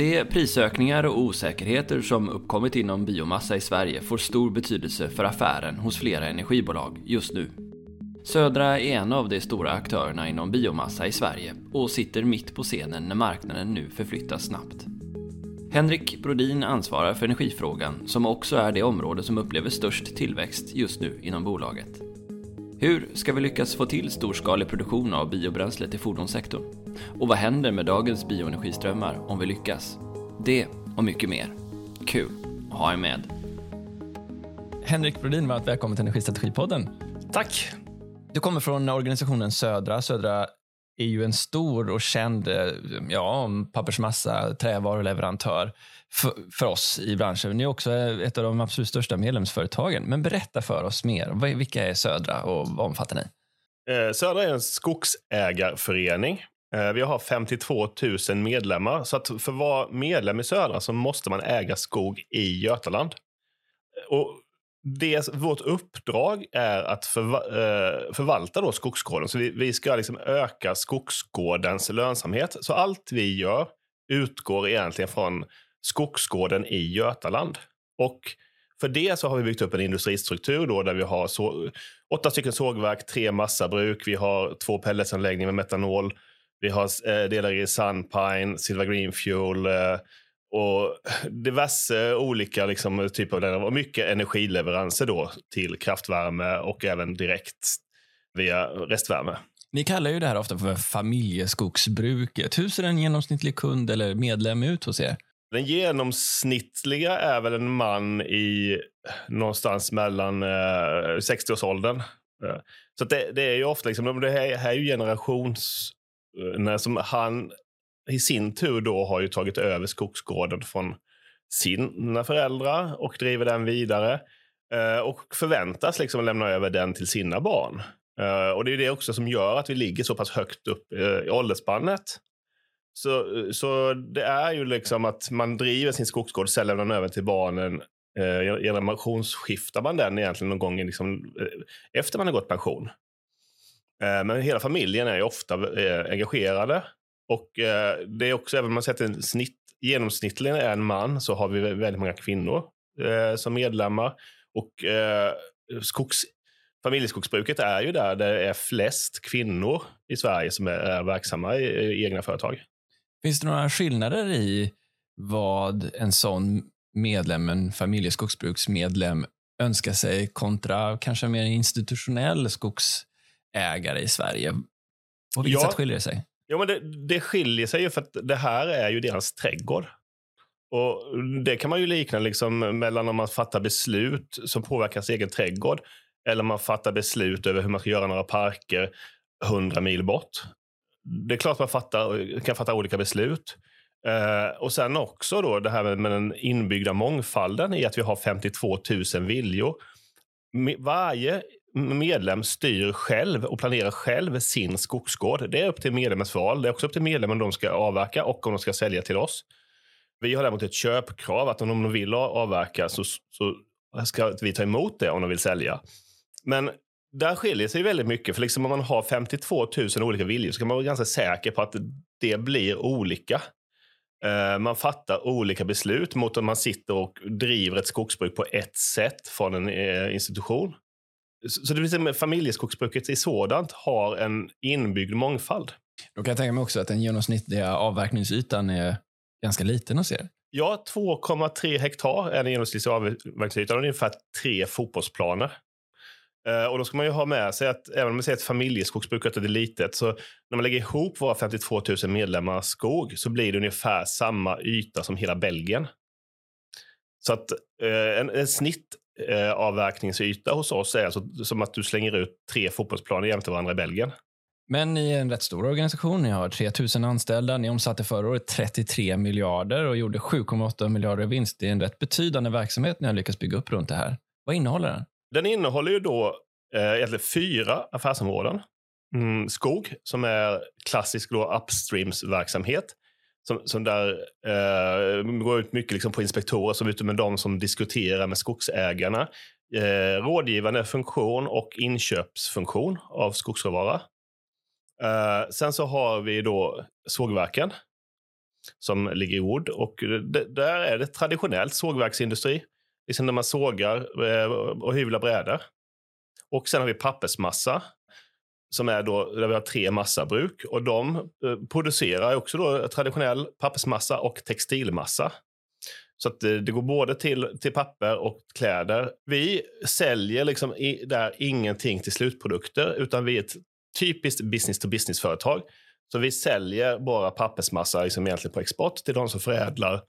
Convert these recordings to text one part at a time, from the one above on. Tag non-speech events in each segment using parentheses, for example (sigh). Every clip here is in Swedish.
De prisökningar och osäkerheter som uppkommit inom biomassa i Sverige får stor betydelse för affären hos flera energibolag just nu. Södra är en av de stora aktörerna inom biomassa i Sverige och sitter mitt på scenen när marknaden nu förflyttas snabbt. Henrik Brodin ansvarar för energifrågan som också är det område som upplever störst tillväxt just nu inom bolaget. Hur ska vi lyckas få till storskalig produktion av biobränsle till fordonssektorn? Och vad händer med dagens bioenergiströmmar om vi lyckas? Det och mycket mer. Kul att ha er med. Henrik Brodin, varmt välkommen till Energistrategipodden. Tack. Du kommer från organisationen Södra. Södra är ju en stor och känd ja, pappersmassa trävaruleverantör för, för oss i branschen. Ni är också ett av de absolut största medlemsföretagen. Men berätta för oss mer. Vilka är Södra och vad omfattar ni? Eh, Södra är en skogsägarförening. Eh, vi har 52 000 medlemmar. Så att för att vara medlem i Södra så måste man äga skog i Götaland. Eh, och det, vårt uppdrag är att förva, eh, förvalta då skogsgården. Så vi, vi ska liksom öka skogsgårdens lönsamhet. Så allt vi gör utgår egentligen från skogsgården i Götaland. Och för det så har vi byggt upp en industristruktur då där vi har så, åtta stycken sågverk, tre massabruk, vi har två pelletsanläggningar med metanol, vi har eh, delar i Sunpine, Silver Green Fuel eh, och diverse olika liksom, typer av och mycket energileveranser då till kraftvärme och även direkt via restvärme. Ni kallar ju det här ofta för familjeskogsbruket. Hur ser en genomsnittlig kund eller medlem ut hos er? Den genomsnittliga är väl en man i någonstans mellan eh, 60-årsåldern. Eh, så det, det, är ju ofta liksom, det här, här är ju generations... Eh, när som han i sin tur då har ju tagit över skogsgården från sina föräldrar och driver den vidare. Eh, och förväntas liksom lämna över den till sina barn. Eh, och Det är det också som gör att vi ligger så pass högt upp i åldersspannet. Så, så det är ju liksom att man driver sin skogsgård, sen lämnar den över till barnen. Generationsskiftar man den egentligen någon gång liksom, efter man har gått pension. Eh, men hela familjen är ju ofta eh, engagerade. Och eh, det är också, även om man sätter en snitt, genomsnittligen är en man, så har vi väldigt många kvinnor som medlemmar. Och skogs, familjeskogsbruket är ju där det är flest kvinnor i Sverige som är, verksamma i, egna företag. Finns det några skillnader i vad en sån medlem, en familjeskogsbruksmedlem, önskar sig kontra kanske mer institutionell skogsägare i Sverige? På vilket ja, sätt skiljer det sig? Ja, men det, det skiljer sig ju för att det här är ju deras trädgård. Och Det kan man ju likna liksom mellan om man fattar beslut som påverkar sin egen trädgård eller om man fattar beslut över hur man ska göra några parker hundra mil bort det är klart man fattar, kan fatta olika beslut. Uh, och sen också då det här med, den inbyggda mångfalden i att vi har 52 000 viljor. Varje medlem styr själv och planerar själv sin skogsgård. Det är upp till medlemmens val. Det är också upp till medlemmen om de ska avverka och om de ska sälja till oss. Vi har däremot ett köpkrav att om de vill avverka så, så ska vi ta emot det om de vill sälja. Men där skiljer sig väldigt mycket. För liksom om man har 52 000 olika viljor så kan man vara ganska säker på att det blir olika. Eh, man fattar olika beslut mot om man sitter och driver ett skogsbruk på ett sätt från en eh, institution. Så, det vill säga familjeskogsbruket i sådant har en inbyggd mångfald. Då kan jag tänka mig också att den genomsnittliga avverkningsytan är ganska liten hos er. Ja, 2,3 hektar är den genomsnittliga avverkningsytan. Ungefär tre fotbollsplaner. Uh, och då ska man ju ha med sig att även om vi säger att familjeskogsbruket är litet, så när man lägger ihop våra 52 000 medlemmar skog så blir det ungefär samma yta som hela Belgien. Så att uh, en, en snitt uh, avverkningsyta hos oss är alltså som att du slänger ut tre fotbollsplaner jämte varandra i Belgien. Men ni är en rätt stor organisation. Ni har 3 000 anställda. Ni omsatte förra året 33 miljarder och gjorde 7,8 miljarder i vinst. Det är en rätt betydande verksamhet ni har lyckats bygga upp runt det här. Vad innehåller den? Den innehåller ju då eh, fyra affärsområden. Mm, skog, som är klassisk då upstreams-verksamhet. Som, som där eh, går ut mycket liksom på inspektorer som är ute med de som diskuterar med skogsägarna. Eh, rådgivande funktion och inköpsfunktion av skogsråvara. Eh, sen så har vi då sågverken som ligger i Ord. Och där är det traditionellt sågverksindustri. Liksom när man sågar eh, och hyvlar brädor. Och sen har vi pappersmassa som är då, där vi har tre massabruk. Och de eh, producerar också då traditionell pappersmassa och textilmassa. Så att det, det, går både till, till papper och kläder. Vi säljer liksom i, där ingenting till slutprodukter, utan vi är ett typiskt business-to-business-företag. Så vi säljer bara pappersmassa liksom egentligen på export till de som förädlar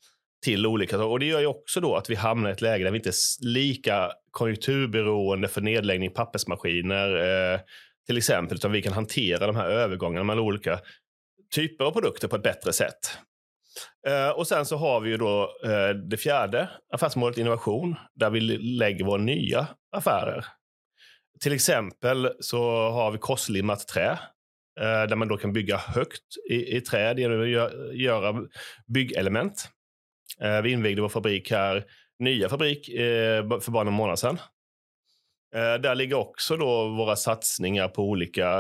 till olika... Och Det gör ju också då att vi hamnar i ett läge där vi inte är lika konjunkturberoende för nedläggning pappersmaskiner eh, till exempel, utan vi kan hantera de här övergångarna mellan olika typer av produkter på ett bättre sätt. Eh, och sen så har vi ju då eh, det fjärde affärsmålet innovation, där vi lägger våra nya affärer. Till exempel så har vi korslimmat trä, eh, där man då kan bygga högt i, i träd genom att göra byggelement. Vi invigde vår fabrik här, nya fabrik, för bara någon månad sedan. Eh, där ligger också då våra satsningar på olika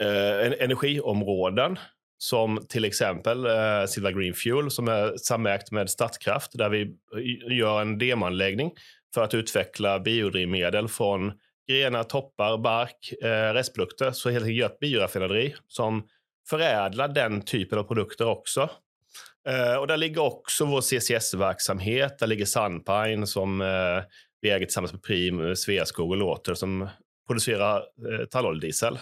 eh, energiområden som till exempel eh, Silva Green Fuel som är samägt med Statkraft där vi eh, gör en demoanläggning för att utveckla biodrivmedel från grenar, toppar, bark, eh, restprodukter. Så helt enkelt gör ett bioraffinaderi som förädlar den typen av produkter också. Eh, och där ligger också vår CCS-verksamhet. Där ligger Sunpine som eh, vi äger tillsammans med Prim, Sveaskog och Låter som producerar eh, talloljediesel.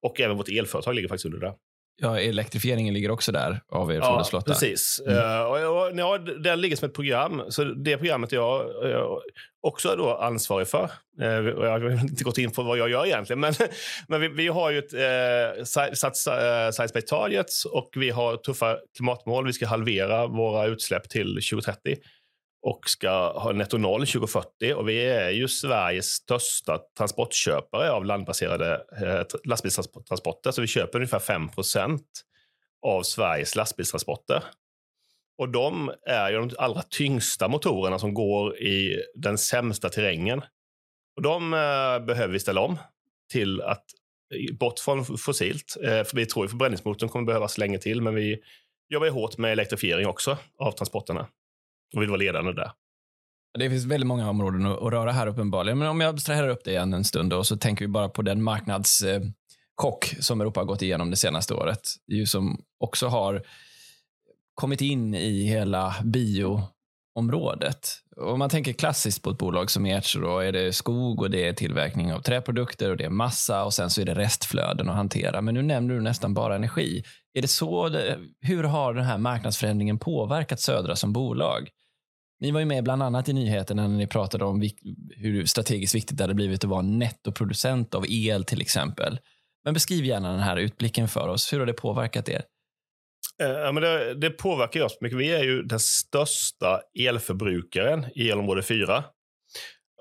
Och även vårt elföretag ligger faktiskt under det. Ja, elektrifieringen ligger också där av er Ja, precis. Mm. Uh, och, och, ja, den ligger som ett program. Så det programmet jag, jag också är då ansvarig för. Uh, jag har inte gått in på vad jag gör egentligen, men, (laughs) men vi, vi har ju ett, uh, Science Based Targets och vi har tuffa klimatmål. Vi ska halvera våra utsläpp till 2030 och ska ha netto noll 2040. Och vi är ju Sveriges största transportköpare av landbaserade eh, lastbilstransporter. Så vi köper ungefär 5% av Sveriges lastbilstransporter. Och de är ju de allra tyngsta motorerna som går i den sämsta terrängen. Och de eh, behöver vi ställa om till att eh, bort från fossilt. Eh, för vi tror att förbränningsmotorn kommer behövas länge till, men vi jobbar hårt med elektrifiering också av transporterna och vill vara ledande där. Det finns väldigt många områden att röra här uppenbarligen. Men om jag abstraherar upp det igen en stund och så tänker vi bara på den marknadschock eh, som Europa har gått igenom det senaste året. Ju som också har kommit in i hela bioområdet. Om man tänker klassiskt på ett bolag som ert så är det skog och det är tillverkning av träprodukter och det är massa och sen så är det restflöden att hantera. Men nu nämner du nästan bara energi. Är det så hur har den här marknadsförändringen påverkat Södra som bolag? Ni var ju med bland annat i nyheterna när ni pratade om hur strategiskt viktigt det hade blivit att vara nettoproducent av el till exempel. Men beskriv gärna den här utblicken för oss. Hur har det påverkat er? Eh, ja, men det, det påverkar oss mycket. Vi är ju den största elförbrukaren i elområde 4.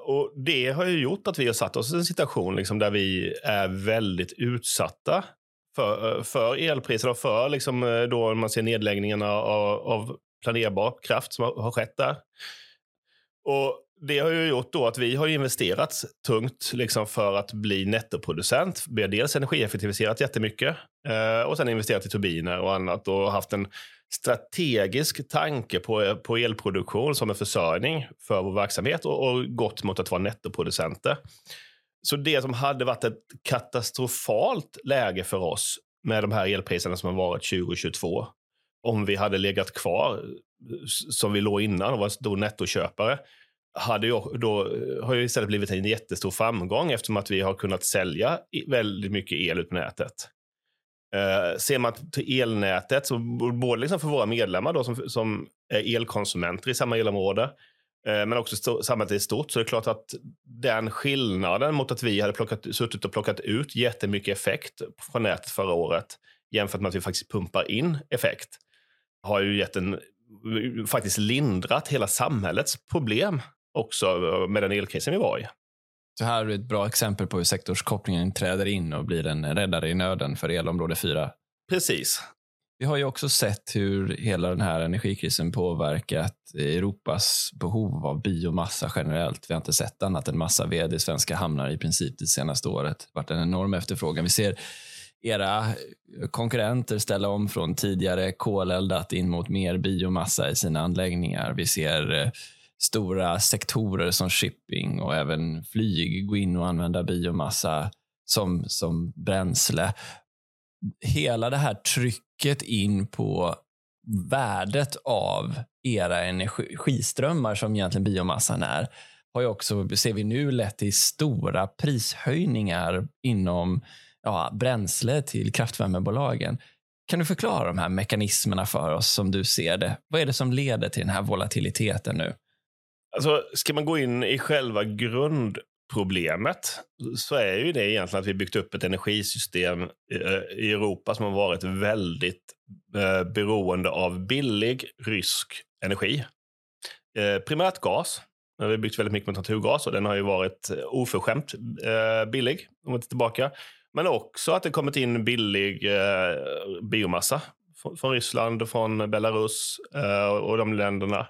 Och Det har ju gjort att vi har satt oss i en situation liksom där vi är väldigt utsatta för, eh, för elpriser och för liksom eh, då man ser nedläggningarna av, av planerbar kraft som har, har skett där. Och det har ju gjort då att vi har investerat tungt liksom för att bli nettoproducent. Vi har dels energieffektiviserat jättemycket eh, och sen investerat i turbiner och annat och haft en strategisk tanke på, på elproduktion som en försörjning för vår verksamhet och, och gått mot att vara nettoproducenter. Så det som hade varit ett katastrofalt läge för oss med de här elpriserna som har varit 2022 om vi hade legat kvar som vi låg innan och var en stor nettoköpare hade ju då, eh, har ju istället blivit en jättestor framgång eftersom att vi har kunnat sälja väldigt mycket el ut på nätet. Eh, ser man till elnätet, så både liksom för våra medlemmar då, som, som är elkonsumenter i samma elområde, eh, men också samhället i stort, så är det klart att den skillnaden mot att vi hade plockat, suttit och plockat ut jättemycket effekt från nätet förra året jämfört med att vi faktiskt pumpar in effekt har ju gett en, faktiskt lindrat hela samhällets problem också med den elkrisen vi var i. Så här är ett bra exempel på hur sektorskopplingen träder in och blir en räddare i nöden för elområde 4. Precis. Vi har ju också sett hur hela den här energikrisen påverkat Europas behov av biomassa generellt. Vi har inte sett annat än massa ved i svenska hamnar i princip det senaste året. Det har varit en enorm efterfrågan. Vi ser era eh, konkurrenter ställa om från tidigare koleldat in mot mer biomassa i sina anläggningar. Vi ser eh, stora sektorer som shipping och även flyg gå in och använda biomassa som, som bränsle. Hela det här trycket in på värdet av era energiströmmar som egentligen biomassan är har ju också, ser vi nu, lett till stora prishöjningar inom ja, bränsle till kraftvärmebolagen. Kan du förklara de här mekanismerna för oss som du ser det? Vad är det som leder till den här volatiliteten nu? Alltså, ska man gå in i själva grundproblemet så är ju det egentligen att vi byggt upp ett energisystem eh, i Europa som har varit väldigt eh, beroende av billig rysk energi. Eh, primärt gas. Vi har byggt väldigt mycket med naturgas och den har ju varit oförskämt billig om man tillbaka. Men också att det kommit in billig eh, biomassa från Ryssland, från Belarus eh, och de länderna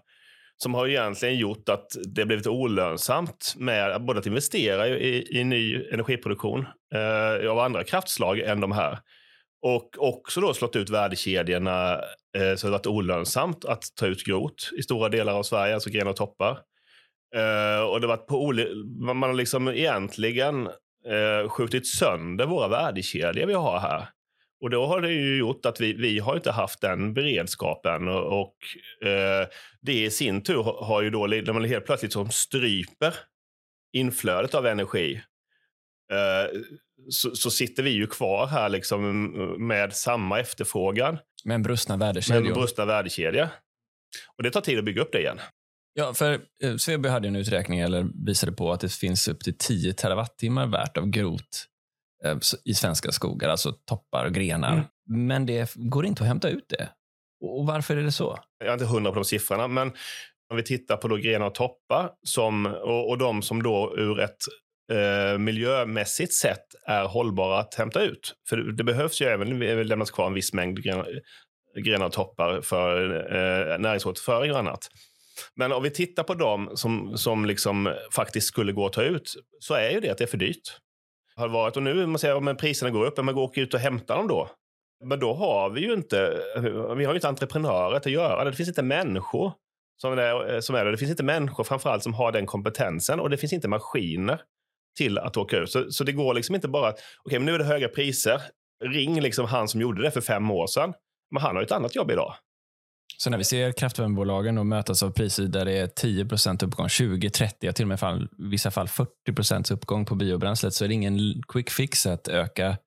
som har egentligen gjort att det blivit olönsamt med både att investera i, i ny energiproduktion eh, av andra kraftslag än de här. Och också då slått ut värdekedjorna eh, så det varit olönsamt att ta ut grot i stora delar av Sverige, alltså grenar och toppar. Eh, och det varit på man har liksom egentligen eh, skjutit sönder våra värdekedjor vi har här. Och då har det ju gjort att vi, vi har inte haft den beredskapen och, och eh, det i sin tur har ju då, när man helt plötsligt som stryper inflödet av energi eh, så, så, sitter vi ju kvar här liksom med samma efterfrågan. Med en brustna värdekedja. Med en brustna värdekedja. Och det tar tid att bygga upp det igen. Ja, för eh, Sveby hade en uträkning, eller visade på att det finns upp till 10 terawattimmar värt av grot Eh, i svenska skogar, alltså toppar och grenar. Mm. Men det går inte att hämta ut det. Och varför är det så? Jag är inte hundra på de siffrorna, men om vi tittar på då grenar och toppar som, och, och de som då ur ett eh, miljömässigt sätt är hållbara att hämta ut. För det, det behövs ju även lämnas kvar en viss mängd grenar, grenar och toppar för eh, näringsåterföring och annat. Men om vi tittar på dem som, som liksom faktiskt skulle gå att ta ut så är ju det att det är för dyrt har varit. Och nu man säger att priserna går upp, men man går ut och hämtar dem då. Men då har vi ju inte, vi har ju inte entreprenörer att göra det. Det finns inte människor som är, som är det. Det finns inte människor framförallt som har den kompetensen och det finns inte maskiner till att åka ut. Så, så det går liksom inte bara att, okej, okay, men nu är det höga priser. Ring liksom han som gjorde det för fem år sedan. Men han har ju ett annat jobb idag. Så när vi ser kraftvärmebolagen mötas av priser där det är 10% uppgång, 20, 30, och till och med fall, i vissa fall 40% uppgång på biobränslet så är det ingen quick fix att öka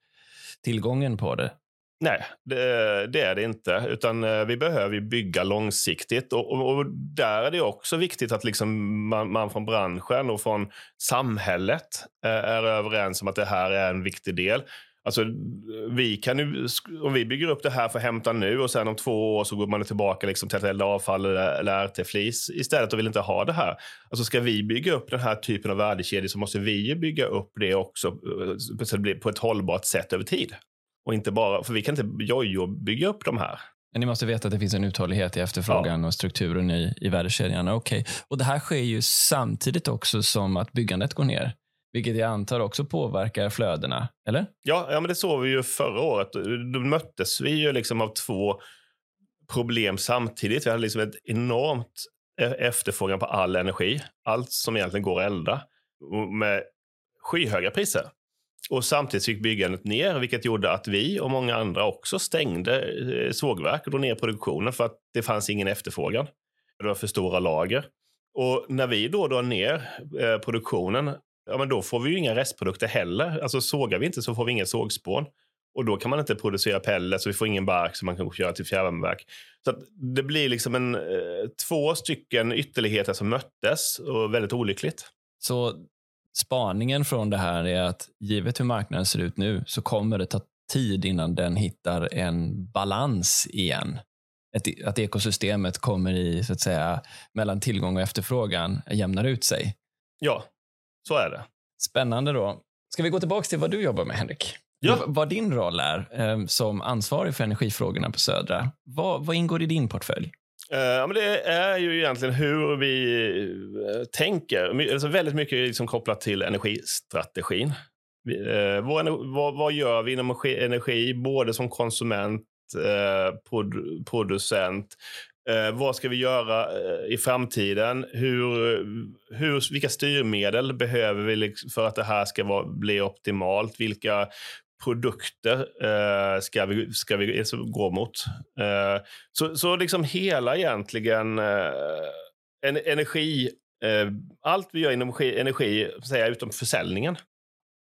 tillgången på det. Nej, det, det, är det inte. Utan eh, vi behöver bygga långsiktigt. Och, och, och, där är det också viktigt att liksom man, man, från branschen och från samhället eh, är överens om att det här är en viktig del. Alltså, vi kan ju, om vi bygger upp det här för att hämta nu och sen om två år så går man tillbaka liksom till att elda avfall eller, eller RT-flis istället och vill inte ha det här. Alltså ska vi bygga upp den här typen av värdekedjor så måste vi bygga upp det också eh, på ett hållbart sätt över tid. Och inte bara, för vi kan inte jojo bygga upp de här. Men ni måste veta att det finns en uthållighet i efterfrågan ja. och strukturen i, i värdekedjan. Okay. Och det här sker ju samtidigt också som att byggandet går ner. Vilket jag antar också påverkar flödena, eller? Ja, ja men det såg vi ju förra året. Då möttes vi ju liksom av två problem samtidigt. Vi hade liksom ett enormt e-, efterfrågan på all energi. Allt som egentligen går att elda. Med skyhöga priser. Och samtidigt gick byggandet ner, vilket gjorde att vi och många andra också stängde eh, sågverk och drog ner produktionen för att det fanns ingen efterfrågan. Det var för stora lager. Och när vi då drar ner eh, produktionen ja, men då får vi ju inga restprodukter heller. Alltså sågar vi inte så får vi ingen sågspån. Och då kan man inte producera pellets och vi får ingen bark som man kan köra till fjärrvärmeverk. Så det blir liksom en, eh, två stycken ytterligheter som möttes och väldigt olyckligt. Så spaningen från det här är att givet hur marknaden ser ut nu så kommer det ta tid innan den hittar en balans igen. Ett, att ekosystemet kommer i, så att säga, mellan tillgång och efterfrågan jämnar ut sig. Ja, så är det. Spännande då. Ska vi gå tillbaka till vad du jobbar med, Henrik? Ja. Vad din roll är eh, som ansvarig för energifrågorna på Södra. Vad, vad ingår i din portfölj? Uh, ja, men det är ju egentligen hur vi uh, tänker. Alltså väldigt mycket liksom kopplat till energistrategin. Eh, vad, vad, vad, gör vi inom energi, både som konsument, eh, prod, producent? Eh, vad ska vi göra eh, i framtiden? Hur, hur, vilka styrmedel behöver vi liksom för att det här ska vara, bli optimalt? Vilka produkter eh, ska, vi, ska vi alltså gå mot? Eh, så, så liksom hela egentligen energi allt vi gör inom energi, energi säga, utom försäljningen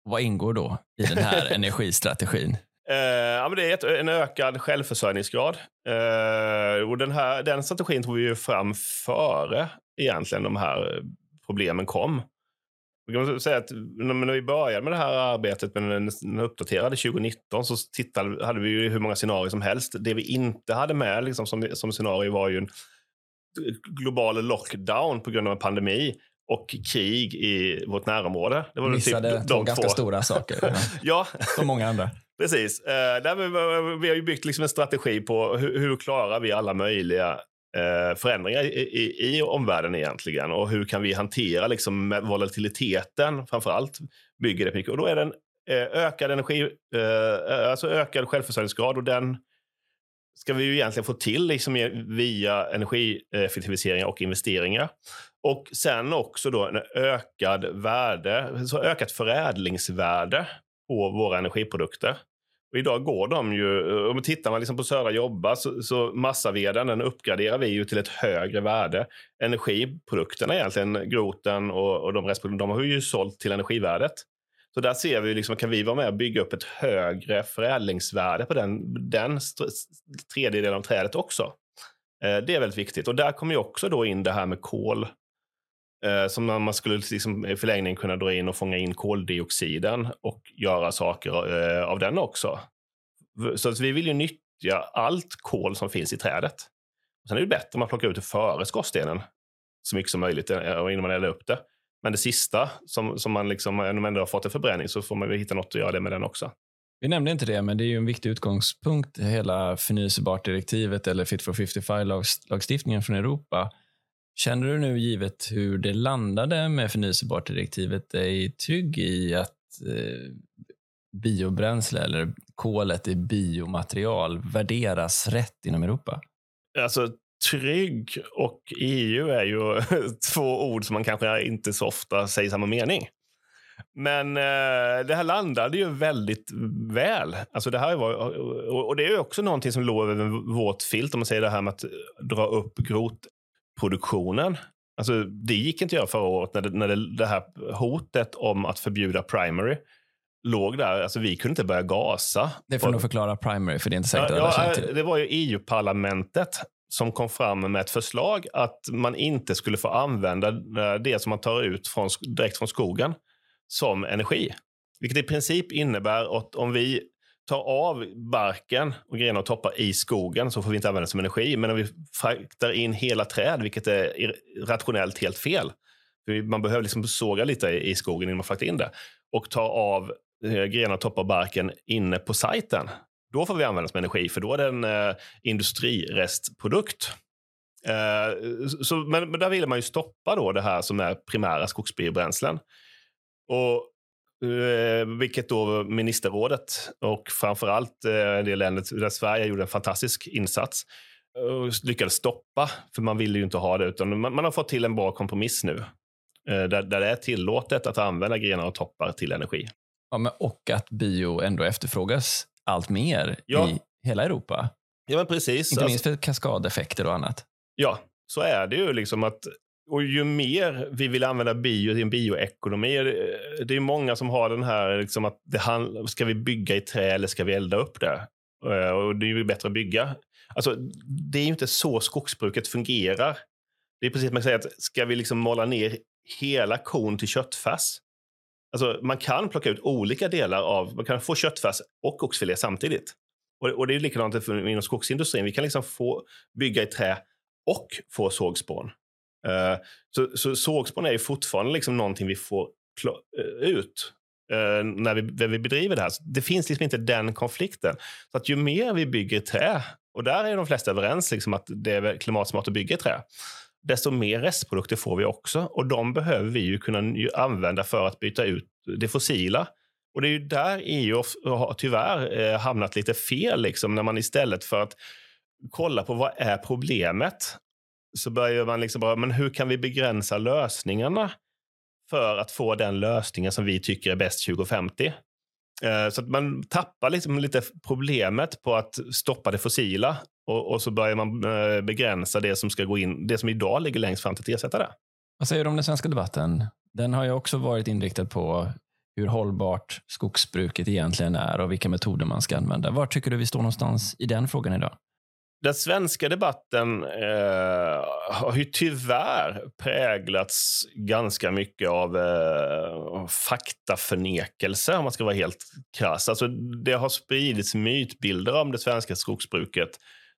vad ingår då i den här (laughs) energistrategin? Uh, ja, men det är en ökad självförsörjningsgrad. Uh, och den, här, den strategin tog vi ju fram före egentligen de här problemen kom. Kan säga att när vi började med det här arbetet med den, uppdaterade 2019 så tittade, hade vi ju hur många scenarier som helst. Det vi inte hade med liksom, som, som scenario var ju en global lockdown på grund av en pandemi och krig i vårt närområde. Det var typ Missade typ två ganska stora saker. (laughs) ja. Som många andra. Precis. Eh, eh, vi, har ju byggt liksom en strategi på hur, hur klarar vi alla möjliga eh, förändringar i, i, i, omvärlden egentligen och hur kan vi hantera liksom volatiliteten framför allt bygger det mycket. Och då är det en ökad energi, alltså ökad självförsörjningsgrad och den ska vi ju egentligen få till liksom via energieffektiviseringar och investeringar. Och sen också då en ökad värde, så ökat förädlingsvärde på våra energiprodukter. Och idag går de ju, eh, om man tittar man liksom på Södra Jobba, så, så massaveden den uppgraderar vi ju till ett högre värde. Energiprodukterna egentligen, groten och, och de restprodukterna, de har ju sålt till energivärdet. Så där ser vi, liksom, kan vi vara med och bygga upp ett högre förädlingsvärde på den, den tredjedelen av trädet också. Eh, det är väldigt viktigt. Och där kommer ju också då in det här med kol. Eh, som man skulle liksom i förlängningen kunna dra in och fånga in koldioxiden och göra saker eh, av den också. Så att vi vill ju nyttja allt kol som finns i trädet. Sen är det bättre om man plockar ut det före skorstenen så mycket som möjligt eh, innan man eldar upp det. Men det sista, som, som man liksom, när man ändå har fått en förbränning, så får man väl hitta något att göra det med den också. Vi nämnde inte det, men det är ju en viktig utgångspunkt, hela förnyelsebart-direktivet eller Fit for 55-lagstiftningen från Europa. Känner du nu, givet hur det landade med förnyelsebart-direktivet, dig trygg i att eh, biobränsle eller kolet i biomaterial värderas rätt inom Europa? Alltså, trygg och EU är ju (laughs) två ord som man kanske inte så ofta säger samma mening. Men eh, det här landade ju väldigt väl. Alltså det här var, och det är också någonting som låg över vårt filt, om man säger det här med att dra upp grotproduktionen. Alltså, det gick inte att göra förra året när, det, när det, det här hotet om att förbjuda primary låg där. Alltså, vi kunde inte börja gasa. Det får du nog förklara primary, för det är inte säkert ja, att ja, Det var ju EU-parlamentet som kom fram med ett förslag att man inte skulle få använda det som man tar ut från, direkt från skogen som energi. Vilket i princip innebär att om vi tar av barken och grenar och toppar i skogen så får vi inte använda det som energi. Men om vi fraktar in hela träd, vilket är rationellt helt fel. Man behöver liksom såga lite i skogen innan man fraktar in det. Och tar av eh, grenar, toppar och barken inne på sajten då får vi använda som energi, för då är det en eh, industrirestprodukt. Eh, så, men, men, där vill man ju stoppa då det här som är primära skogsbiobränslen. Och, vilket då ministerrådet och framförallt eh, det landet där Sverige gjorde en fantastisk insats och lyckades stoppa, för man ville ju inte ha det. utan Man, man har fått till en bra kompromiss nu eh, där, där det är tillåtet att använda grenar och toppar till energi. Ja, men och att bio ändå efterfrågas allt mer ja. i hela Europa. Ja, men precis. Inte minst för kaskadeffekter och annat. Ja, så är det ju. liksom att och ju mer vi vill använda bio i en bioekonomi, det är många som har den här, liksom att det handlar, ska vi bygga i trä eller ska vi elda upp det? Eh, och det är ju bättre att bygga. Alltså, det är ju inte så skogsbruket fungerar. Det är precis som man säger, att ska vi liksom måla ner hela kon till köttfärs? Alltså, man kan plocka ut olika delar av, man kan få köttfärs och oxfilé samtidigt. Och, och det är likadant inom skogsindustrin. Vi kan liksom få bygga i trä och få sågspån. Eh, så, så sågspån är ju fortfarande liksom någonting vi får eh, ut uh, när, vi, när vi bedriver det här. Så det finns liksom inte den konflikten. Så att ju mer vi bygger trä, och där är de flesta överens liksom att det är klimatsmart att bygga trä, desto mer restprodukter får vi också. Och de behöver vi ju kunna använda för att byta ut det fossila Och det är ju där EU har tyvärr hamnat lite fel, liksom, när man istället för att kolla på vad är problemet, så börjar man liksom bara, men hur kan vi begränsa lösningarna för att få den lösningen som vi tycker är bäst 2050? Eh, så att man tappar liksom lite problemet på att stoppa det fossila och, och så börjar man eh, begränsa det som ska gå in, det som idag ligger längst fram till att ersätta det. Vad säger du om den svenska debatten? Den har ju också varit inriktad på hur hållbart skogsbruket egentligen är och vilka metoder man ska använda. Var tycker du vi står någonstans i den frågan idag? Den svenska debatten eh, har ju tyvärr präglats ganska mycket av eh, faktaförnekelse, om man ska vara helt krass. Alltså, det har spridits mytbilder om det svenska skogsbruket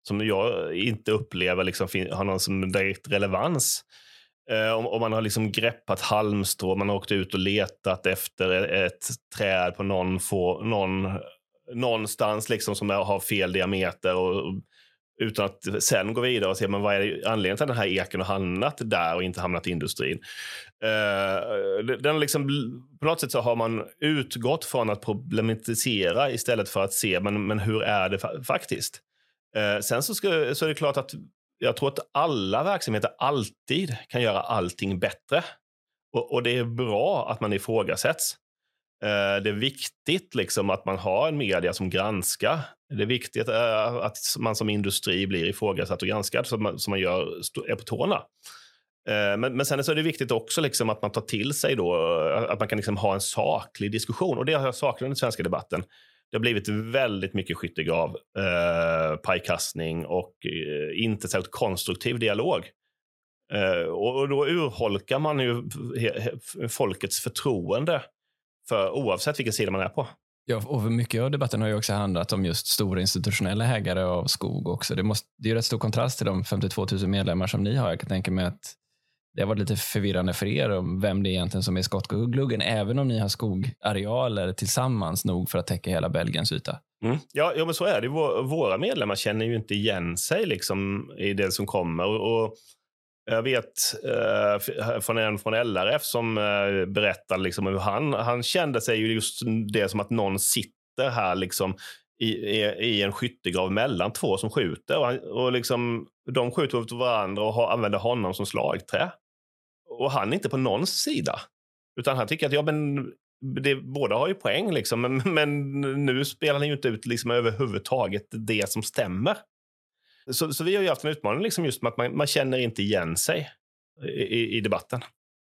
som jag inte upplever liksom har någon som direkt relevans. Eh, om, om, man har liksom greppat halmstrå, man har åkt ut och letat efter e-, ett träd på någon, få, någon någonstans liksom som har fel diameter och, utan att sen gå vidare och se men vad är anledningen till att den här eken har hamnat där och inte hamnat i industrin. Uh, den liksom, på något sätt så har man utgått från att problematisera istället för att se men, men hur är det fa faktiskt. Uh, sen så, ska, så är det klart att jag tror att alla verksamheter alltid kan göra allting bättre. Och, och det är bra att man ifrågasätts. Eh, det är viktigt liksom att man har en media som granskar. Det är viktigt eh, att man som industri blir ifrågasatt och granskad så man, så man gör, är på tårna. Eh, men, men sen så är det viktigt också liksom att man tar till sig då, att man kan liksom ha en saklig diskussion. Och det har jag saknat i den svenska debatten. Det har blivit väldigt mycket skyttegrav, eh, pajkastning och eh, inte särskilt konstruktiv dialog. Eh, och, då urholkar man ju folkets förtroende för oavsett vilken sida man är på. Ja, och mycket av debatten har ju också handlat om just stora institutionella ägare av skog också. Det, måste, det är ju rätt stor kontrast till de 52 000 medlemmar som ni har. Jag kan tänka mig att det har varit lite förvirrande för er om vem det är egentligen som är skottgluggen, även om ni har skogarealer tillsammans nog för att täcka hela Belgiens yta. Mm. Ja, ja, men så är det. Våra medlemmar känner ju inte igen sig liksom, i det som kommer. Och, och jag vet eh, från en från LRF som eh, berättade liksom hur han, han kände sig ju just det som att någon sitter här liksom i, i, i en skyttegrav mellan två som skjuter. Och, han, och liksom, de skjuter mot varandra och har, använder honom som slagträ och han är inte på någons sida. Utan han tycker att ja, men det, båda har ju poäng, liksom, men, men nu spelar han ju inte ut liksom, överhuvudtaget det som stämmer. Så, så vi har ju haft en utmaning liksom, just med att man, man känner inte igen sig i, i, debatten.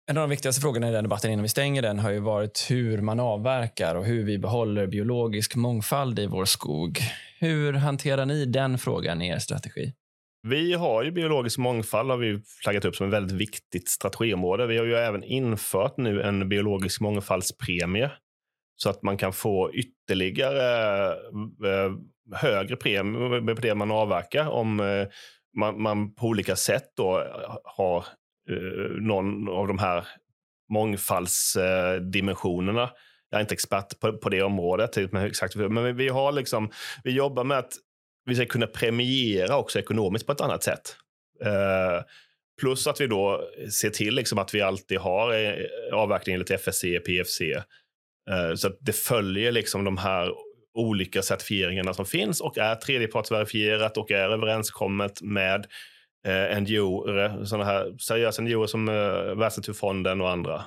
En av de viktigaste frågorna i den debatten innan vi stänger den har ju varit hur man avverkar och hur vi behåller biologisk mångfald i vår skog. Hur hanterar ni den frågan i er strategi? Vi har ju biologisk mångfald har vi flaggat upp som ett väldigt viktigt strategiområde. Vi har ju även infört nu en biologisk mångfaldspremie så att man kan få ytterligare eh, högre premie på det man avverkar om eh, man, man, på olika sätt då eh, har eh, någon av de här mångfaldsdimensionerna. Eh, Jag är inte expert på, på det området, typ, men, exakt, men vi, har liksom, vi jobbar med att vi ska kunna premiera också ekonomiskt på ett annat sätt. Eh, plus att vi då ser till liksom att vi alltid har avverkning enligt FSC, PFC. Eh, så att det följer liksom de här olika certifieringarna som finns och är tredjepartsverifierat och är överenskommet med eh, NGO, sådana här seriösa NGO som eh, Världsnaturfonden och andra.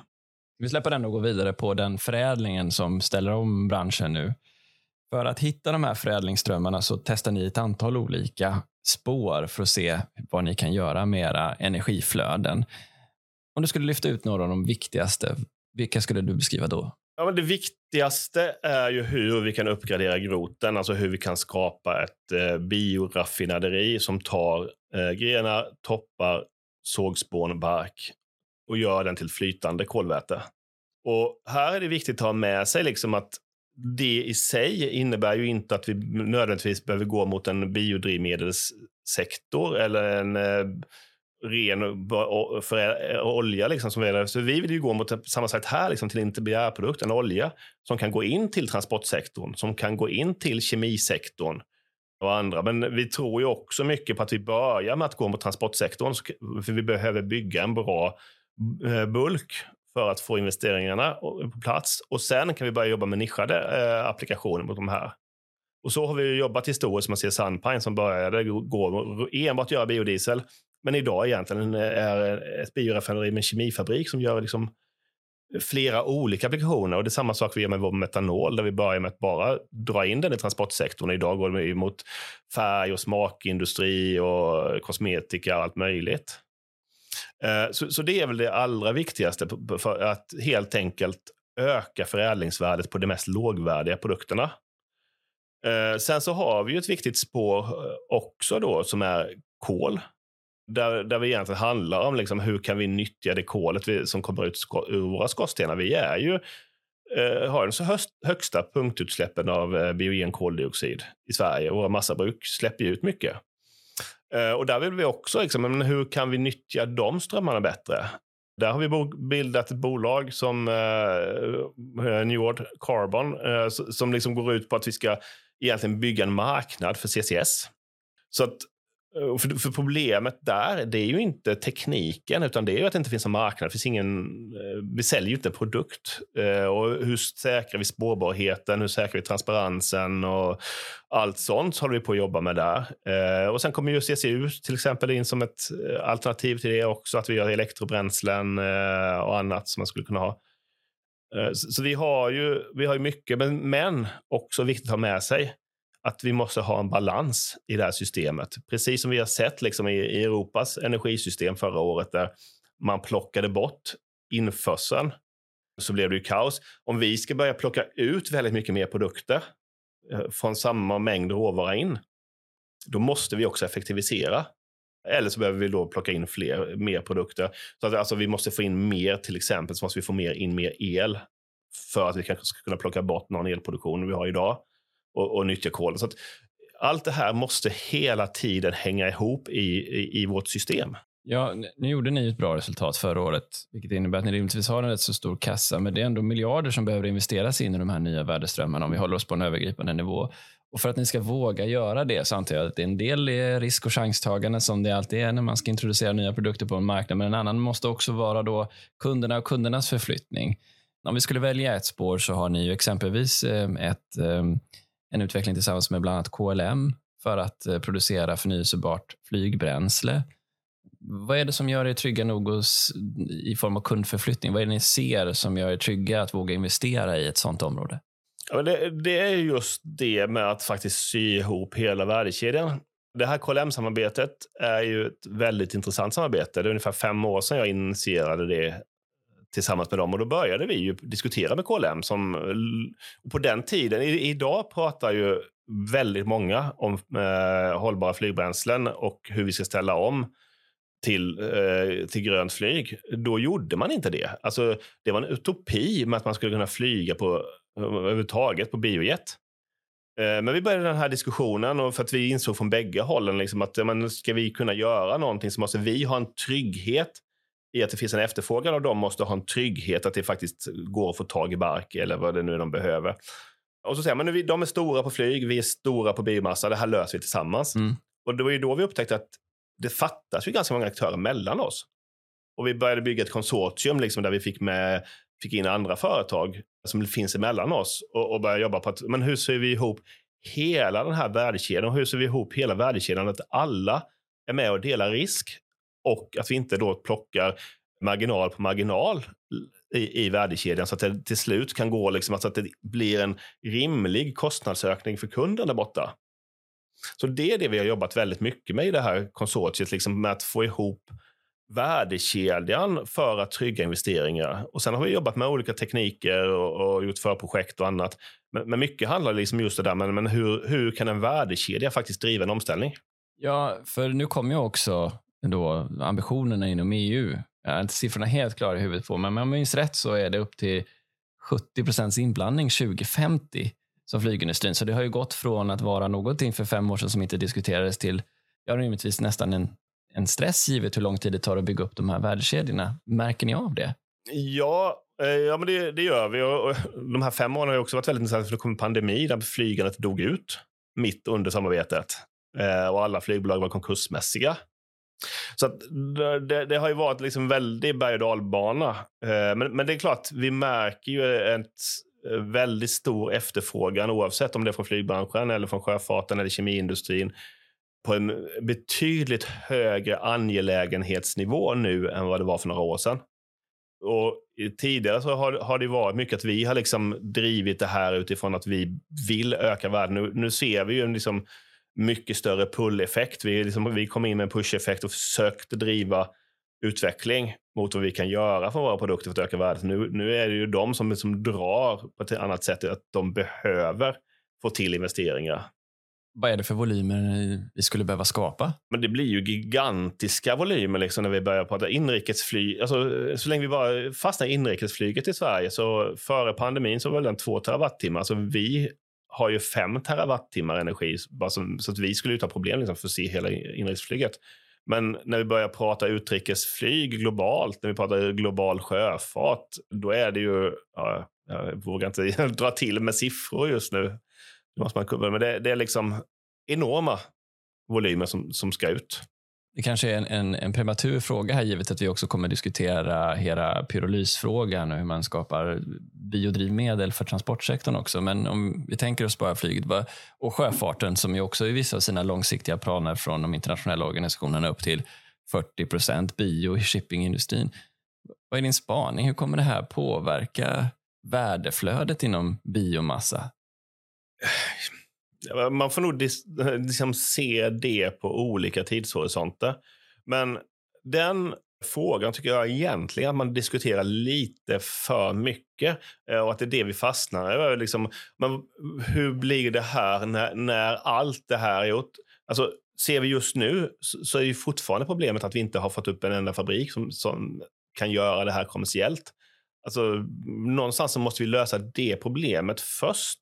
Vi släpper den och går vidare på den förädlingen som ställer om branschen nu. För att hitta de här förädlingsströmmarna så testar ni ett antal olika spår för att se vad ni kan göra med era energiflöden. Om du skulle lyfta ut några av de viktigaste, vilka skulle du beskriva då? Ja, men det viktigaste är ju hur vi kan uppgradera groten, alltså hur vi kan skapa ett eh, bioraffinaderi som tar eh, grenar, toppar, sågspån, bark och gör den till flytande kolväte. Och här är det viktigt att ha med sig liksom att det i sig innebär ju inte att vi nödvändigtvis behöver gå mot en biodrivmedelssektor eller en eh, ren för eh, olja. Liksom, som är, så vi vill ju gå mot samma sätt här, liksom, till en intermediärprodukt, en olja som kan gå in till transportsektorn, som kan gå in till kemisektorn och andra. Men vi tror ju också mycket på att vi börjar med att gå mot transportsektorn, för vi behöver bygga en bra eh, bulk för att få investeringarna på plats. Och sen kan vi börja jobba med nischade eh, applikationer mot de här. Och så har vi jobbat historiskt. Man ser Sunpine som började gå enbart göra biodiesel. Men idag egentligen är eh, ett bioraffinaderi med en kemifabrik som gör liksom flera olika applikationer. Och det är samma sak vi gör med vår metanol, där vi börjar med att bara dra in den i transportsektorn. Idag går det mot färg och smakindustri och kosmetika och allt möjligt. Eh, så, så det är väl det allra viktigaste för att helt enkelt öka förädlingsvärdet på de mest lågvärdiga produkterna. Eh, sen så har vi ett viktigt spår också då som är kol. Där, där vi egentligen handlar om liksom hur kan vi nyttja det kolet vi, som kommer ut ur våra skorstenar. Vi är ju, eh, har den så höst, högsta punktutsläppen av eh, biogen koldioxid i Sverige. Våra massabruk släpper ut mycket. Eh, och där vill vi också, liksom, men hur kan vi nyttja de strömmarna bättre? Där har vi bildat ett bolag som eh, New Carbon eh, som liksom går ut på att vi ska egentligen bygga en marknad för CCS. Så att Eh, för, för, problemet där, det är ju inte tekniken, utan det är ju att det inte finns en marknad. Det finns ingen, eh, vi säljer ju inte en produkt. Eh, och hur säkrar vi spårbarheten? Hur säkrar vi transparensen? Och allt sånt håller vi på att jobba med där. Och sen kommer ju CCU till exempel in som ett alternativ till det också, att vi gör elektrobränslen och annat som man skulle kunna ha. Så vi har ju, vi har ju mycket, men, men också viktigt att ha med sig att vi måste ha en balans i det här systemet. Precis som vi har sett liksom i, i Europas energisystem förra året där man plockade bort införseln så blev det ju kaos. Om vi ska börja plocka ut väldigt mycket mer produkter eh, från samma mängd råvara in, då måste vi också effektivisera. Eller så behöver vi då plocka in fler, mer produkter. Så att, alltså, vi måste få in mer, till exempel, så måste vi få mer, in mer el för att vi kanske ska kunna plocka bort någon elproduktion vi har idag och, och nyttja kolen. Så allt det här måste hela tiden hänga ihop i, i, i vårt system. Ja, nu gjorde ni ett bra resultat förra året, vilket innebär att ni rimligtvis har en rätt så stor kassa, men det är ändå miljarder som behöver investeras in i de här nya värdeströmmarna om vi håller oss på en övergripande nivå. Och för att ni ska våga göra det så antar jag att det är en del är risk och chanstagande som det alltid är när man ska introducera nya produkter på en marknad, men en annan måste också vara då kunderna och kundernas förflyttning. Om vi skulle välja ett spår så har ni ju exempelvis eh, ett eh, en utveckling tillsammans med bland annat KLM för att eh, producera förnyelsebart flygbränsle. Vad är det som gör er trygga nog i form av kundförflyttning? Vad är det ni ser som gör er trygga att våga investera i ett sånt område? Ja, det, det, är just det med att faktiskt sy ihop hela värdekedjan. Det här KLM-samarbetet är ju ett väldigt intressant samarbete. Det är ungefär fem år sedan jag initierade det tillsammans med dem. Och då började vi ju diskutera med KLM. Som, på den tiden, i, idag pratar ju väldigt många om eh, hållbara flygbränslen och hur vi ska ställa om till, eh, till grönt flyg. Då gjorde man inte det. Alltså, det var en utopi med att man skulle kunna flyga på, överhuvudtaget på biojet. Eh, men vi började den här diskussionen och för att vi insåg från bägge hållen liksom att men, ska vi kunna göra någonting så måste vi ha en trygghet i att det finns en efterfrågan och de måste ha en trygghet att det faktiskt går att få tag i bark eller vad det nu är de behöver. Och så säger man, de är stora på flyg, vi är stora på biomassa, det här löser vi tillsammans. Mm. Och det var ju då vi upptäckte att det fattas ju ganska många aktörer mellan oss. Och vi började bygga ett konsortium liksom, där vi fick, med, fick in andra företag som finns emellan oss och, och började jobba på att, men hur ser vi ihop hela den här värdekedjan? Hur ser vi ihop hela värdekedjan? Att alla är med och delar risk och att vi inte då plockar marginal på marginal i, i värdekedjan så att det till slut kan gå liksom, så att det blir en rimlig kostnadsökning för kunden där borta. Så det är det vi har jobbat väldigt mycket med i det här konsortiet, liksom med att få ihop värdekedjan för att trygga investeringar. Och Sen har vi jobbat med olika tekniker och, och gjort förprojekt och annat. Men, men, mycket handlar liksom just det där, men, men hur, hur kan en värdekedja faktiskt driva en omställning? Ja, för nu kommer ju också då ambitionerna inom EU. Jag har inte siffrorna helt klara i huvudet på, men om jag minns rätt så är det upp till 70 procents inblandning 2050 som flygindustrin. Så det har ju gått från att vara någonting för fem år sedan som inte diskuterades till, ja, rimligtvis nästan en, en stress givet hur lång tid det tar att bygga upp de här värdekedjorna. Märker ni av det? Ja, eh, ja men det, det gör vi. Och, de här fem åren har också varit väldigt intressanta för det kom en pandemi där flygandet dog ut mitt under samarbetet. Eh, och alla flygbolag var konkursmässiga. Så det, det, har ju varit liksom väldigt berg och dalbana. Eh, men, men det är klart, vi märker ju ett eh, väldigt stor efterfrågan oavsett om det är från flygbranschen eller från sjöfarten eller kemiindustrin på en betydligt högre angelägenhetsnivå nu än vad det var för några år sedan. Och tidigare så har, har det varit mycket att vi har liksom drivit det här utifrån att vi vill öka världen. Nu, nu ser vi ju liksom mycket större pull-effekt. Vi, liksom, vi kom in med en push-effekt och försökte driva utveckling mot vad vi kan göra för våra produkter för att öka värdet. Nu, nu är det ju de som liksom drar på ett annat sätt, att de behöver få till investeringar. Vad är det för volymer vi skulle behöva skapa? Men det blir ju gigantiska volymer liksom när vi börjar prata inrikesflyg. Alltså, så länge vi bara fastnar i inrikesflyget i Sverige, så före pandemin så var den två terawattimmar. Alltså vi har ju fem terawattimmar energi, bara som, så att vi skulle inte ha problem liksom, för att se hela inrikesflyget. Men när vi börjar prata utrikesflyg globalt, när vi pratar global sjöfart, då är det ju, ja, jag vågar inte (laughs) dra till med siffror just nu, det måste man, men det, det är liksom enorma volymer som, som ska ut. Det kanske är en, en, en, prematur fråga här givet att vi också kommer diskutera hela pyrolysfrågan och hur man skapar biodrivmedel för transportsektorn också. Men om vi tänker oss bara flyget och sjöfarten som ju också i vissa av sina långsiktiga planer från de internationella organisationerna upp till 40 procent bio i shippingindustrin. Vad är din spaning? Hur kommer det här påverka värdeflödet inom biomassa? (sighs) (sniffs) Man får nog (laughs) liksom se det på olika tidshorisonter. Men den frågan tycker jag egentligen att man diskuterar lite för mycket. Eh, och att det är det vi fastnar över. Liksom, men hur blir det här när, när allt det här är gjort? Alltså, ser vi just nu så, så är ju fortfarande problemet att vi inte har fått upp en enda fabrik som, som kan göra det här kommersiellt. Alltså, någonstans så måste vi lösa det problemet först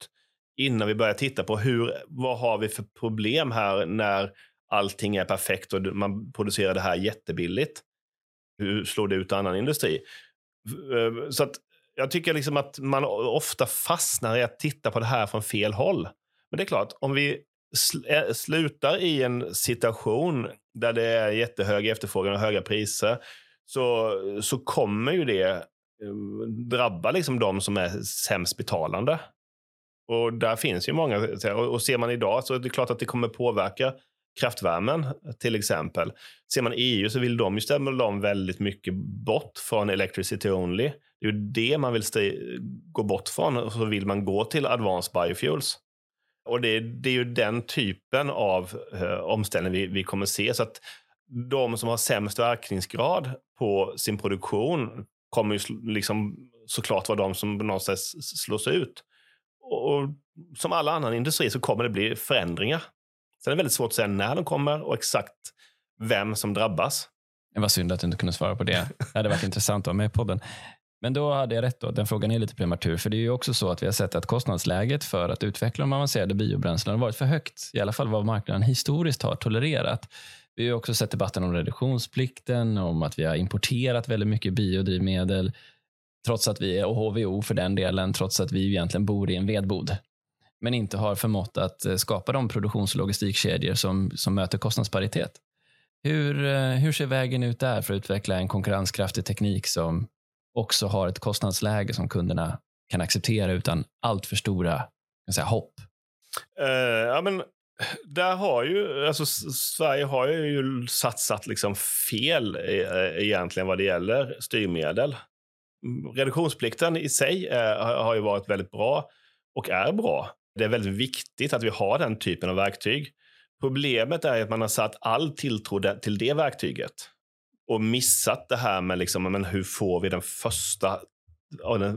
innan vi börjar titta på hur, vad har vi för problem här när allting är perfekt och man producerar det här jättebilligt. Hur slår det ut annan industri? Eh, så att jag tycker liksom att man ofta fastnar i att titta på det här från fel håll. Men det är klart, om vi eh, slutar i en situation där det är jättehög efterfrågan och höga priser så, så kommer ju det eh, drabba liksom de som är sämst betalande. Och där finns ju många. Och ser man idag så är det klart att det kommer påverka kraftvärmen till exempel. Ser man EU så vill de ju ställa om väldigt mycket bort från electricity only. Det är ju det man vill gå bort från och så vill man gå till advanced biofuels. Och det, det är ju den typen av eh, omställning vi, vi kommer se. Så att de som har sämst verkningsgrad på sin produktion kommer ju liksom såklart vara de som någonstans slås ut och som alla annan industri så kommer det bli förändringar. Sen är det väldigt svårt att säga när de kommer och exakt vem som drabbas. Det var synd att du inte kunde svara på det. Det hade varit (laughs) intressant att ha med i podden. Men då hade jag rätt. Då. Den frågan är lite prematur. För det är ju också så att vi har sett att kostnadsläget för att utveckla de avancerade biobränslen har varit för högt. I alla fall vad marknaden historiskt har tolererat. Vi har också sett debatten om reduktionsplikten, om att vi har importerat väldigt mycket biodrivmedel trots att vi är, och HVO för den delen, trots att vi egentligen bor i en vedbod men inte har förmått att eh, skapa de produktions och logistikkedjor som, som möter kostnadsparitet. Hur, eh, hur ser vägen ut där för att utveckla en konkurrenskraftig teknik som också har ett kostnadsläge som kunderna kan acceptera utan allt för stora kan säga, hopp? Uh, ja, men där har ju, alltså Sverige har ju satsat liksom fel egentligen vad det gäller styrmedel reduktionsplikten i sig eh, har ju varit väldigt bra och är bra. Det är väldigt viktigt att vi har den typen av verktyg. Problemet är att man har satt all tilltro till det verktyget och missat det här med liksom, men hur får vi den första,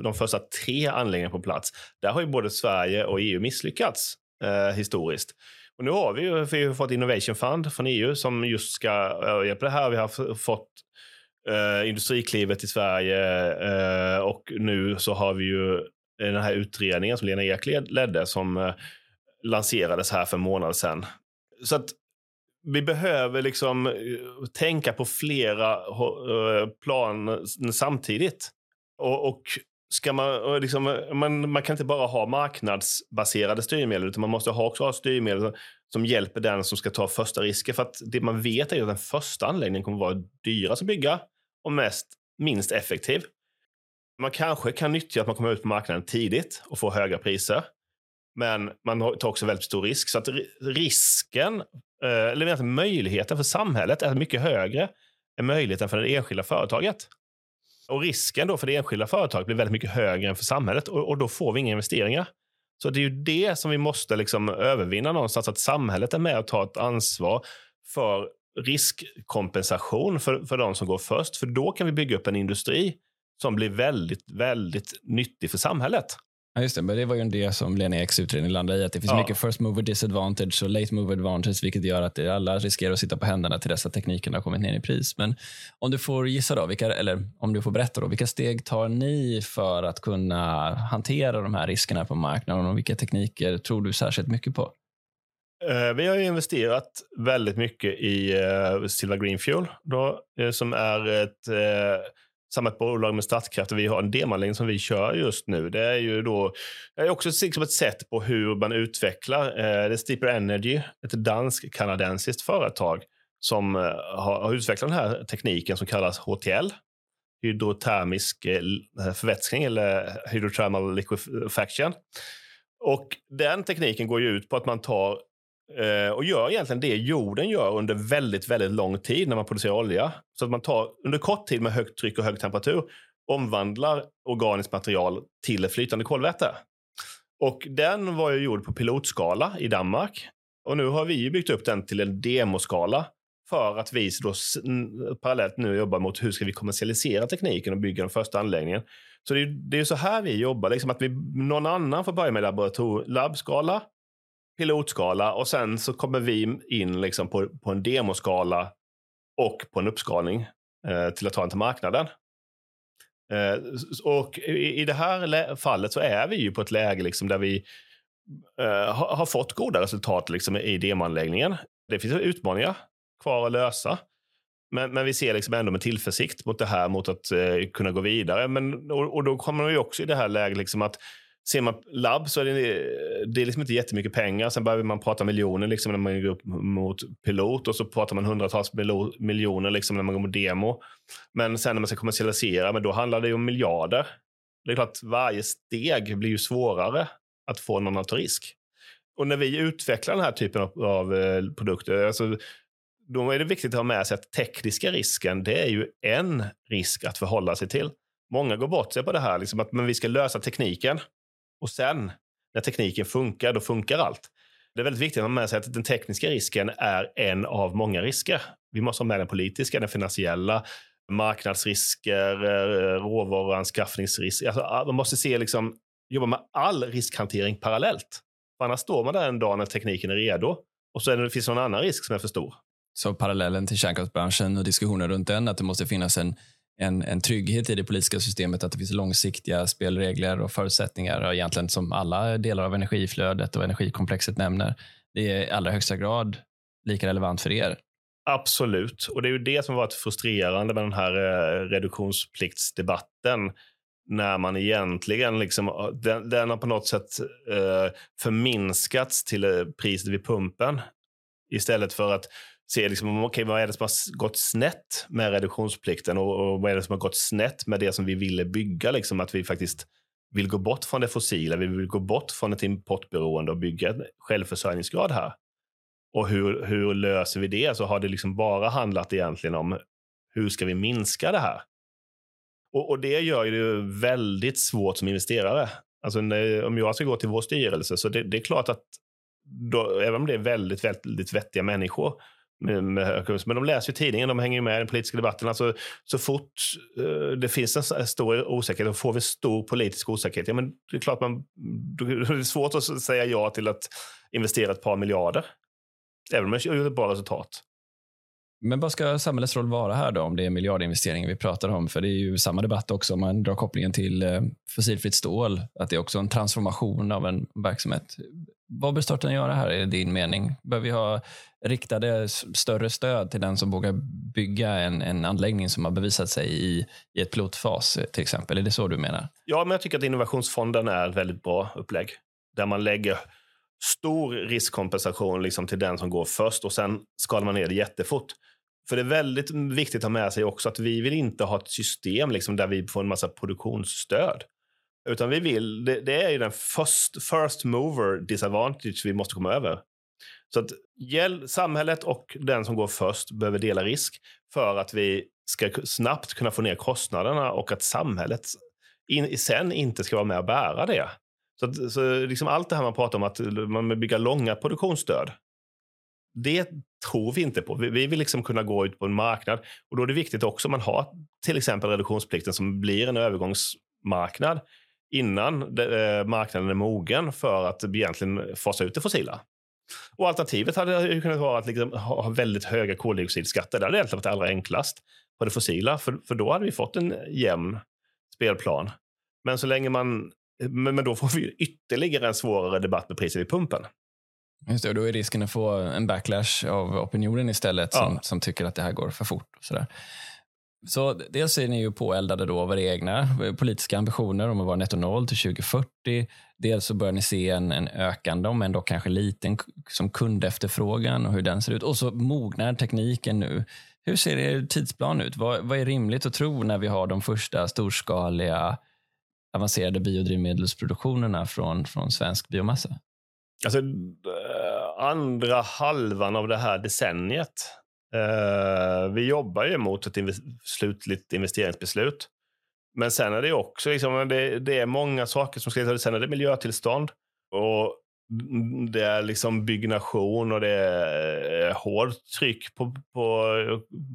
de första tre anläggningarna på plats. Där har ju både Sverige och EU misslyckats eh, historiskt. Och nu har vi ju, vi har fått Innovation Fund från EU som just ska hjälpa det här. Vi har fått eh, Industriklivet i Sverige eh, och nu så har vi ju den här utredningen som Lena Ek ledde som eh, lanserades här för en månad sedan. Så att vi behöver liksom eh, tänka på flera eh, plan samtidigt. Och, och ska man, liksom, man, man kan inte bara ha marknadsbaserade styrmedel utan man måste ha också ha styrmedel som hjälper den som ska ta första risken. För att det man vet är att den första anläggningen kommer att vara dyrast att bygga och mest, minst effektiv. Man kanske kan nyttja att man kommer ut på marknaden tidigt och får höga priser. Men man tar också väldigt stor risk. Så att risken, eh, eller möjligheten för samhället är mycket högre än möjligheten för det enskilda företaget. Och risken då för det enskilda företaget blir väldigt mycket högre än för samhället och, och då får vi inga investeringar. Så det är ju det som vi måste liksom övervinna någonstans, att samhället är med och tar ett ansvar för riskkompensation för, för de som går först. För då kan vi bygga upp en industri som blir väldigt, väldigt nyttig för samhället. Ja, just det. Men det var ju en del som Lena Eks utredning landade i, att det finns ja. mycket first mover disadvantage och late mover advantage, vilket gör att alla riskerar att sitta på händerna till dess att tekniken har kommit ner i pris. Men om du får gissa då, vilka, eller om du får berätta då, vilka steg tar ni för att kunna hantera de här riskerna på marknaden och vilka tekniker tror du särskilt mycket på? Eh, vi har investerat väldigt mycket i eh, Silva Green Fuel, då, eh, som är ett uh, samma bolag med Stadskraft vi har en demoanläggning som vi kör just nu. Det är ju då det är också liksom ett sätt på hur man utvecklar. Det är Steeper Energy, ett dansk-kanadensiskt företag som har, utvecklat den här tekniken som kallas HTL, hydrotermisk förvätskning eller hydrothermal liquefaction. Och den tekniken går ju ut på att man tar Eh, och gör egentligen det jorden gör under väldigt, väldigt lång tid när man producerar olja. Så att man tar under kort tid med högt tryck och hög temperatur omvandlar organiskt material till flytande kolväte. Och den var ju gjord på pilotskala i Danmark. Och nu har vi byggt upp den till en demoskala för att vi då parallellt nu jobbar mot hur ska vi kommersialisera tekniken och bygga den första anläggningen. Så det är, det är så här vi jobbar, liksom att vi, någon annan får börja med labbskala pilotskala och sen så kommer vi in liksom på, på en demoskala och på en uppskalning eh, till att ta den till marknaden. Eh, och i, i, det här fallet så är vi ju på ett läge liksom där vi eh, har, har, fått goda resultat liksom i demoanläggningen. Det finns utmaningar kvar att lösa. Men, men vi ser liksom ändå med tillförsikt mot det här, mot att eh, kunna gå vidare. Men, och, och, då kommer vi också i det här läget liksom att Ser man labb så är det, det är liksom inte jättemycket pengar. Sen börjar man prata miljoner liksom när man går upp mot pilot och så pratar man hundratals miljoner liksom när man går mot demo. Men sen när man ska kommersialisera, men då handlar det om miljarder. Det är klart att varje steg blir ju svårare att få någon att ta risk. Och när vi utvecklar den här typen av, av eh, produkter, alltså, då är det viktigt att ha med sig att tekniska risken, det är ju en risk att förhålla sig till. Många går bort sig på det här, liksom att men vi ska lösa tekniken. Och sen, när tekniken funkar, då funkar allt. Det är väldigt viktigt att ha med sig att den tekniska risken är en av många risker. Vi måste ha med den politiska, den finansiella, marknadsrisker, eh, råvaruanskaffningsrisker. Alltså, ah, man måste se, liksom, jobba med all riskhantering parallellt. För annars står man där en dag när tekniken är redo och så finns det, finns någon annan risk som är för stor. Så parallellen till kärnkraftsbranschen och diskussioner runt den, att det måste finnas en en, en trygghet i det politiska systemet, att det finns långsiktiga spelregler och förutsättningar, och egentligen som alla delar av energiflödet och energikomplexet nämner. Det är i allra högsta grad lika relevant för er. Absolut, och det är ju det som har varit frustrerande med den här eh, reduktionspliktsdebatten när man egentligen, liksom, den, den har på något sätt eh, förminskats till eh, priset vid pumpen istället för att se liksom, okay, vad är det som har gått snett med reduktionsplikten och, och vad är det som har gått snett med det som vi ville bygga. Liksom, att vi faktiskt vill gå bort från det fossila, vi vill gå bort från ett importberoende och bygga en självförsörjningsgrad här. Och hur, hur löser vi det? Så har det liksom bara handlat egentligen om hur ska vi minska det här? Och, och det gör det väldigt svårt som investerare. Alltså, när, om jag ska gå till vår styrelse så det, det är klart att då, även om det är väldigt, väldigt vettiga människor Mm, med Men de läser ju tidningen, de hänger med i den politiska debatten. Alltså, så fort uh, det finns en stor osäkerhet, och får vi stor politisk osäkerhet, ja, men det är klart man, (laughs) det är svårt att säga ja till att investera ett par miljarder. Även om man gör ett bra resultat. Men vad ska samhällets roll vara här då, om det är miljardinvesteringar vi pratar om? För det är ju samma debatt också om man drar kopplingen till eh, fossilfritt stål, att det är också en transformation av en verksamhet. Vad bör staten göra här, i din mening? Bör vi ha riktade större stöd till den som vågar bygga en, en anläggning som har bevisat sig i, i ett pilotfas, till exempel? Är det så du menar? Ja, men jag tycker att Innovationsfonden är ett väldigt bra upplägg. Där man lägger stor riskkompensation liksom till den som går först och sen skalar man ner det jättefort. För det är väldigt viktigt att ha med sig också att vi vill inte ha ett system liksom där vi får en massa produktionsstöd. Utan vi vill, det, det är ju den first, first mover disadvantage vi måste komma över. Så att samhället och den som går först behöver dela risk för att vi ska snabbt kunna få ner kostnaderna och att samhället in, sen inte ska vara med och bära det. Så, att, så liksom allt det här man pratar om att man vill bygga långa produktionsstöd. Det tror vi inte på. Vi, vi vill liksom kunna gå ut på en marknad och då är det viktigt också om man har till exempel reduktionsplikten som blir en övergångsmarknad innan det, eh, marknaden är mogen för att egentligen fasa ut det fossila. Och alternativet hade kunnat vara att liksom ha väldigt höga koldioxidskatter. Det hade egentligen varit allra enklast på det fossila, för, för då hade vi fått en jämn spelplan. Men så länge man men, men då får vi ytterligare en svårare debatt med priset vid pumpen. Just det, och då är risken att få en backlash av opinionen istället ja. som, som tycker att det här går för fort. Och sådär. Så dels är ni ju påeldade då av era egna eh, politiska ambitioner om att vara netto noll till 2040. Dels så börjar ni se en, en ökande, om ändå kanske liten, som kundefterfrågan och hur den ser ut. Och så mognar tekniken nu. Hur ser er tidsplan ut? Vad, vad är rimligt att tro när vi har de första storskaliga avancerade biodrivmedelsproduktionerna från, från svensk biomassa? Alltså, eh, andra halvan av det här decenniet Eh, vi jobbar ju mot ett inv slutligt investeringsbeslut. Men sen är det också liksom, det, det, är många saker som ska... Sen är det miljötillstånd. Och det är liksom byggnation och det är eh, hårt tryck på, på,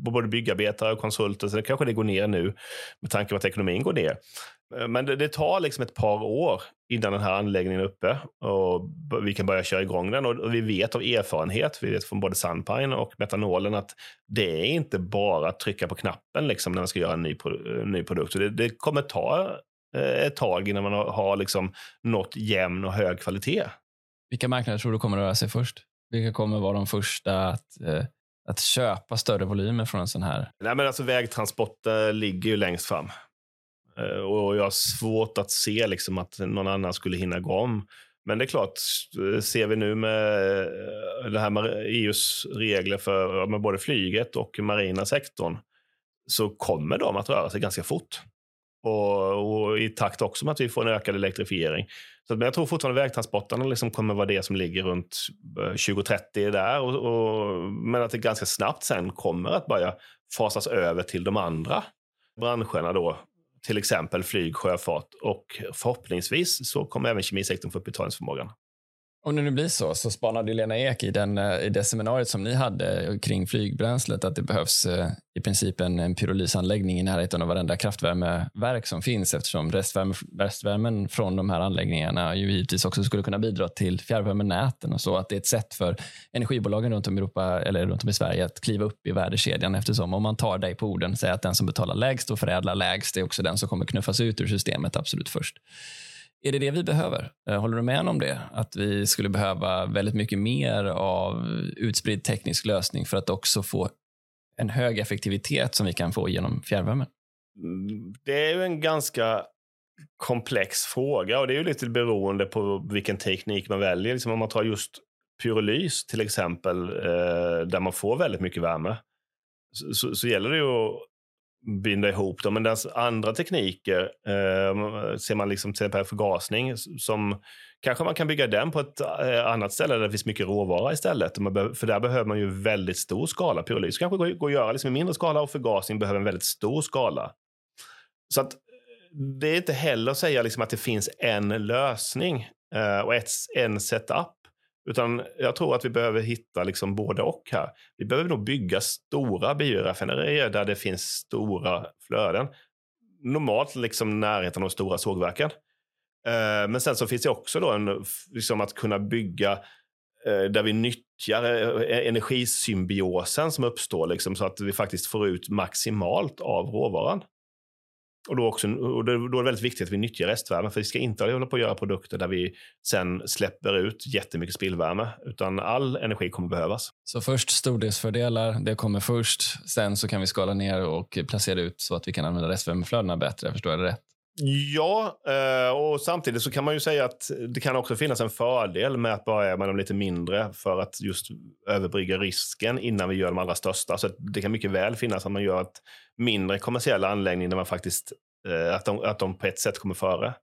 på både byggarbetare och konsulter. Så det kanske det går ner nu med tanke på att ekonomin går ner. Eh, men det, det, tar liksom ett par år innan den här anläggningen är uppe och vi kan börja köra igång den. Och, vi vet av erfarenhet, vi vet från både Sunpine och metanolen att det är inte bara att trycka på knappen liksom när man ska göra en ny, ny produkt. Det, det kommer ta eh, ett tag innan man har, har liksom nått jämn och hög kvalitet. Vilka marknader tror du kommer att röra sig först? Vilka kommer vara de första att, eh, att köpa större volymer från en sån här? Nej, men alltså vägtransporter ligger ju längst fram. Eh, och jag har svårt att se liksom att någon annan skulle hinna gå om. Men det är klart, eh, ser vi nu med eh, det här med EUs regler för med både flyget och marina sektorn så kommer de att röra sig ganska fort. Och, och, i takt också med att vi får en ökad elektrifiering. Så, men jag tror fortfarande vägtransporterna liksom kommer vara det som ligger runt 2030 där. Och, och, men att det ganska snabbt sen kommer att börja fasas över till de andra branscherna då till exempel flyg, sjöfart och förhoppningsvis så kommer även kemisektorn få upp betalningsförmågan. Om det nu blir så, så spanade Lena Ek i, den, eh, i det seminariet som ni hade kring flygbränslet att det behövs eh, i princip en, en pyrolysanläggning i närheten av varenda kraftvärmeverk som finns eftersom restvärme, restvärmen från de här anläggningarna ju givetvis också skulle kunna bidra till fjärrvärmenäten och så. Att det är ett sätt för energibolagen runt om i Europa eller runt om i Sverige att kliva upp i värdekedjan eftersom om man tar dig på orden, säger att den som betalar lägst och förädlar lägst är också den som kommer knuffas ut ur systemet absolut först. Är det det vi behöver? Eh, håller du med om det? Att vi skulle behöva väldigt mycket mer av utspridd teknisk lösning för att också få en hög effektivitet som vi kan få genom fjärrvärmen? Mm, det är ju en ganska komplex fråga och det är ju lite beroende på vilken teknik man väljer. Liksom om man tar just pyrolys till exempel, eh, där man får väldigt mycket värme, så, så, så gäller det ju att binda ihop dem. Men andra tekniker, eh, ser man liksom till exempel förgasning, som kanske man kan bygga den på ett eh, annat ställe där det finns mycket råvara istället. För där behöver man ju väldigt stor skala. Pyrolys kanske går, går att göra liksom i mindre skala och förgasning behöver en väldigt stor skala. Så att det är inte heller att säga liksom att det finns en lösning eh, och ett, en setup. Utan jag tror att vi behöver hitta liksom både och här. Vi behöver nog bygga stora bioraffinaderier där det finns stora flöden. Normalt liksom närheten av stora sågverken. Eh, men sen så finns det också då en, liksom att kunna bygga eh, där vi nyttjar eh, e-, energisymbiosen som uppstår liksom, så att vi faktiskt får ut maximalt av råvaran. Och då, också, och då är det väldigt viktigt att vi nyttjar restvärmen. för vi ska inte hålla på att göra produkter där vi sen släpper ut jättemycket spillvärme, utan all energi kommer behövas. Så först stordelsfördelar, det kommer först. Sen så kan vi skala ner och placera ut så att vi kan använda restvärmeflödena bättre. Förstår jag det rätt? Ja, eh, och samtidigt så kan man ju säga att det kan också finnas en fördel med att börja med de lite mindre för att just överbrygga risken innan vi gör de allra största. Så det kan mycket väl finnas att man gör ett mindre kommersiella anläggning där man faktiskt, eh, att de, att de på ett sätt kommer före.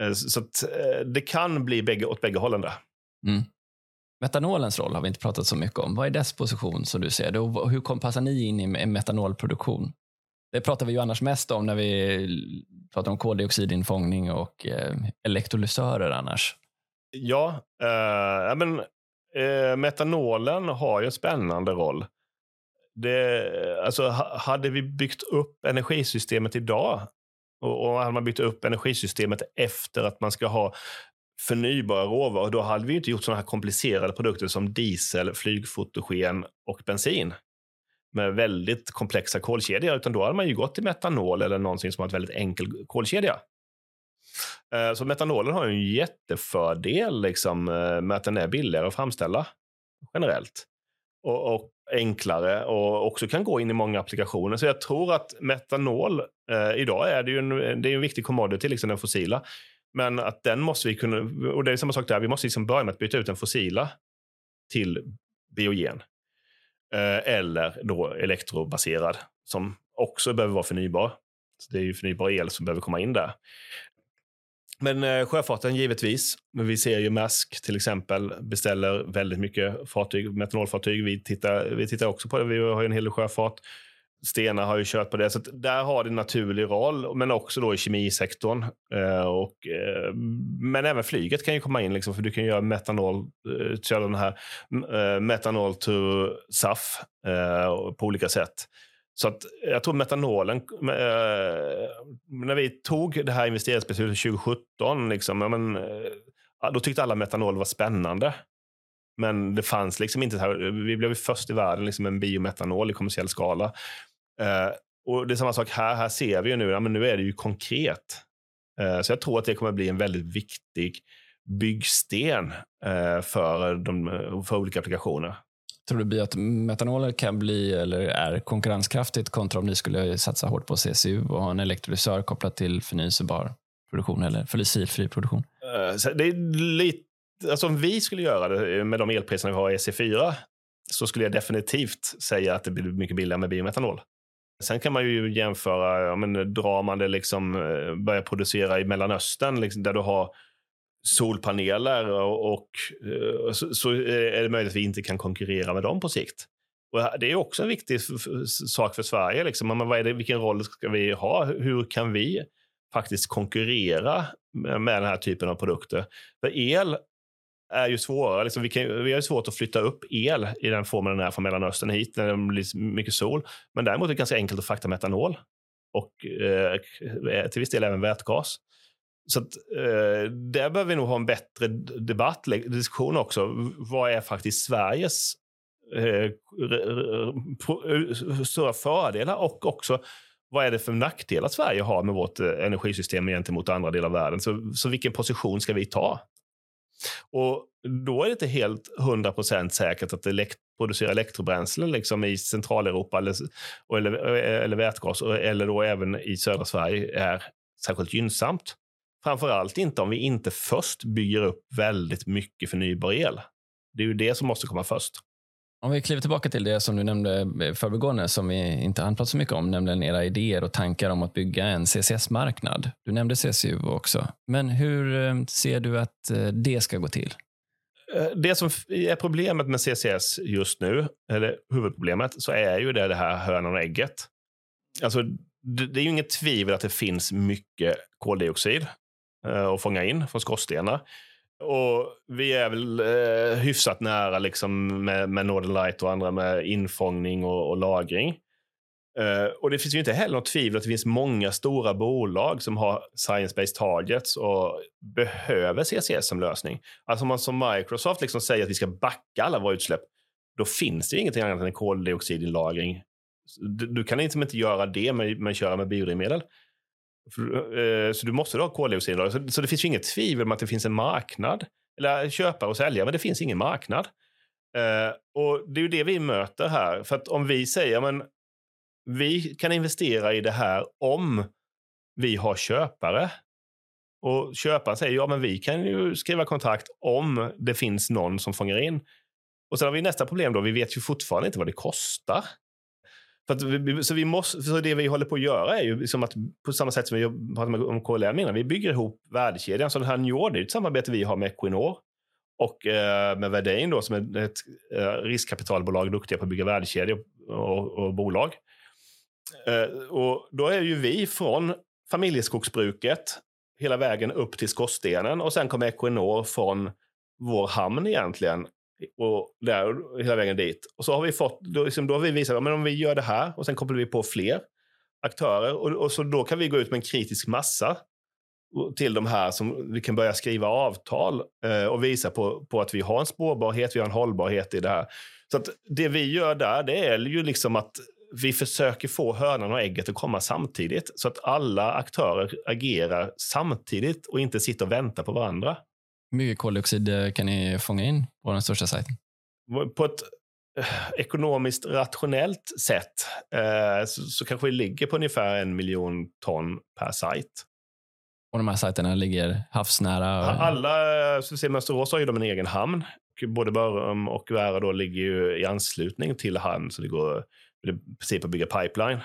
Eh, så att det kan bli bägge, åt bägge hållen där. Mm. Metanolens roll har vi inte pratat så mycket om. Vad är dess position som du ser det och hur passar ni in i metanolproduktion? Det pratar vi ju annars mest om när vi pratar om koldioxidinfångning och eh, elektrolysörer annars. Ja, eh, men, eh, metanolen har ju en spännande roll. Det, alltså, hade vi byggt upp energisystemet idag och, och hade man byggt upp energisystemet efter att man ska ha förnybara råvaror, då hade vi inte gjort sådana här komplicerade produkter som diesel, flygfotogen och bensin med väldigt komplexa kolkedjor, utan då hade man ju gått till metanol eller någonting som har ett väldigt enkel kolkedja. Eh, så metanolen har en jättefördel liksom, eh, med att den är billigare att framställa generellt. Och, och, enklare och också kan gå in i många applikationer. Så jag tror att metanol, eh, idag är det ju en, det är en viktig commodity, liksom den fossila. Men att den måste vi kunna, och det är samma sak där, vi måste liksom börja med att byta ut den fossila till biogen. Eh, eller då elektrobaserad som också behöver vara förnybar. Så det är ju förnybar el som behöver komma in där. Men eh, sjöfarten givetvis. Men vi ser ju Mask, till exempel beställer väldigt mycket fartyg, metanolfartyg. Vi tittar, vi tittar också på det. Vi har ju en hel del sjöfart. Stena har ju kört på det. Så där har det en naturlig roll, men också då i kemisektorn. Eh, och, eh, men även flyget kan ju komma in, liksom, för du kan göra metanol, eh, köra den här eh, metanol to SAF eh, på olika sätt. Så att jag tror metanolen, eh, när vi tog det här investeringsbeslutet 2017, liksom, men, eh, då tyckte alla metanol var spännande. Men det fanns liksom inte, vi blev först i världen liksom en biometanol i kommersiell skala. Uh, och Det är samma sak här. Här ser vi ju nu, ja, men nu är det ju konkret. Uh, så jag tror att det kommer bli en väldigt viktig byggsten uh, för, de, för olika applikationer. Tror du att metanoler kan bli eller är konkurrenskraftigt kontra om ni skulle satsa hårt på CCU och ha en elektrolysör kopplat till förnyelsebar produktion eller fossilfri produktion? det är lite, alltså om vi skulle göra det med de elpriserna vi har i EC4 så skulle jag definitivt säga att det blir mycket billigare med biometanol. Sen kan man ju jämföra, ja, men drar man det liksom, eh, börjar producera i Mellanöstern liksom, där du har solpaneler och, och eh, så, så, är det möjligt att vi inte kan konkurrera med dem på sikt. Och det är också en viktig sak för Sverige. Liksom. Men vad är det, vilken roll ska vi ha? Hur kan vi faktiskt konkurrera med den här typen av produkter? För el är ju svårare. Alltså, liksom vi, kan, vi har ju svårt att flytta upp el i den formen den är från Mellanöstern hit när det blir mycket sol. Men däremot är det ganska enkelt att frakta metanol och eh, eh, till viss del även vätgas. Så att, eh, där behöver vi nog ha en bättre debatt, diskussion också. Vad är faktiskt Sveriges eh, eh, stora fördelar och också vad är det för nackdelar Sverige har med vårt eh, energisystem gentemot andra delar av världen? Så, så vilken position ska vi ta? Och då är det inte helt 100% säkert att elekt producera elektrobränslen liksom i Centraleuropa eller, eller, eller vätgas eller då även i södra Sverige är särskilt gynnsamt. Framförallt inte om vi inte först bygger upp väldigt mycket förnybar el. Det är ju det som måste komma först. Om vi kliver tillbaka till det som du nämnde eh, förbigående som vi inte hann prata så mycket om, nämligen era idéer och tankar om att bygga en CCS-marknad. Du nämnde CCU också. Men hur eh, ser du att eh, det ska gå till? Det som är problemet med CCS just nu, eller huvudproblemet, så är ju det, det här hönan och ägget. Alltså, det, är ju inget tvivel att det finns mycket koldioxid att fånga in från skorstenar. Och vi är väl eh, hyfsat nära liksom, med, med Northern Light och andra med infångning och, och lagring. Eh, och det finns ju inte heller något tvivel att det finns många stora bolag som har science-based targets och behöver CCS som lösning. Alltså om man som Microsoft liksom säger att vi ska backa alla våra utsläpp, då finns det ingenting annat än koldioxidinlagring. Du, du kan liksom inte göra det med, med att köra med biodrivmedel. Eh, så du måste ha koldioxid. Så det finns ju inget tvivel om att det finns en marknad. Eller köpare och säljare, men det finns ingen marknad. Eh, och Det är ju det vi möter här. För att om vi säger men vi kan investera i det här om vi har köpare. Och köparen säger ja men vi kan ju skriva kontrakt om det finns någon som fångar in. Och sen har vi nästa problem då, vi vet ju fortfarande inte vad det kostar. För att vi, så, vi måste, så det vi håller på att göra är ju liksom att på samma sätt som vi pratade om KLM innan, vi bygger ihop värdekedjan. Så den här Njord, det är ett samarbete vi har med Equinor och eh, med Verdane då, som är ett eh, riskkapitalbolag duktiga på att bygga värdekedjor och, och bolag. Eh, och då är ju vi från familjeskogsbruket hela vägen upp till skorstenen och sen kommer Equinor från vår hamn egentligen och där, hela vägen dit. Och så har vi fått, då, liksom, då har vi visat att om vi gör det här och sen kopplar vi på fler aktörer och, och, så då kan vi gå ut med en kritisk massa till de här som vi kan börja skriva avtal eh, och visa på, på att vi har en spårbarhet, vi har en hållbarhet i det här. Så att det vi gör där, det är ju liksom att vi försöker få hönan och ägget att komma samtidigt så att alla aktörer agerar samtidigt och inte sitter och väntar på varandra. Mycket koldioxid eh, kan ni fånga in på den största sajten? På ett eh, ekonomiskt rationellt sätt eh, så, kanske vi ligger på ungefär en miljon ton per sajt. Och de här sajterna ligger havsnära? Alla, så ser Mönsterås har ju de en egen hamn. Både Börum och Värö då ligger ju i anslutning till hamn, så det går i princip att bygga pipeline.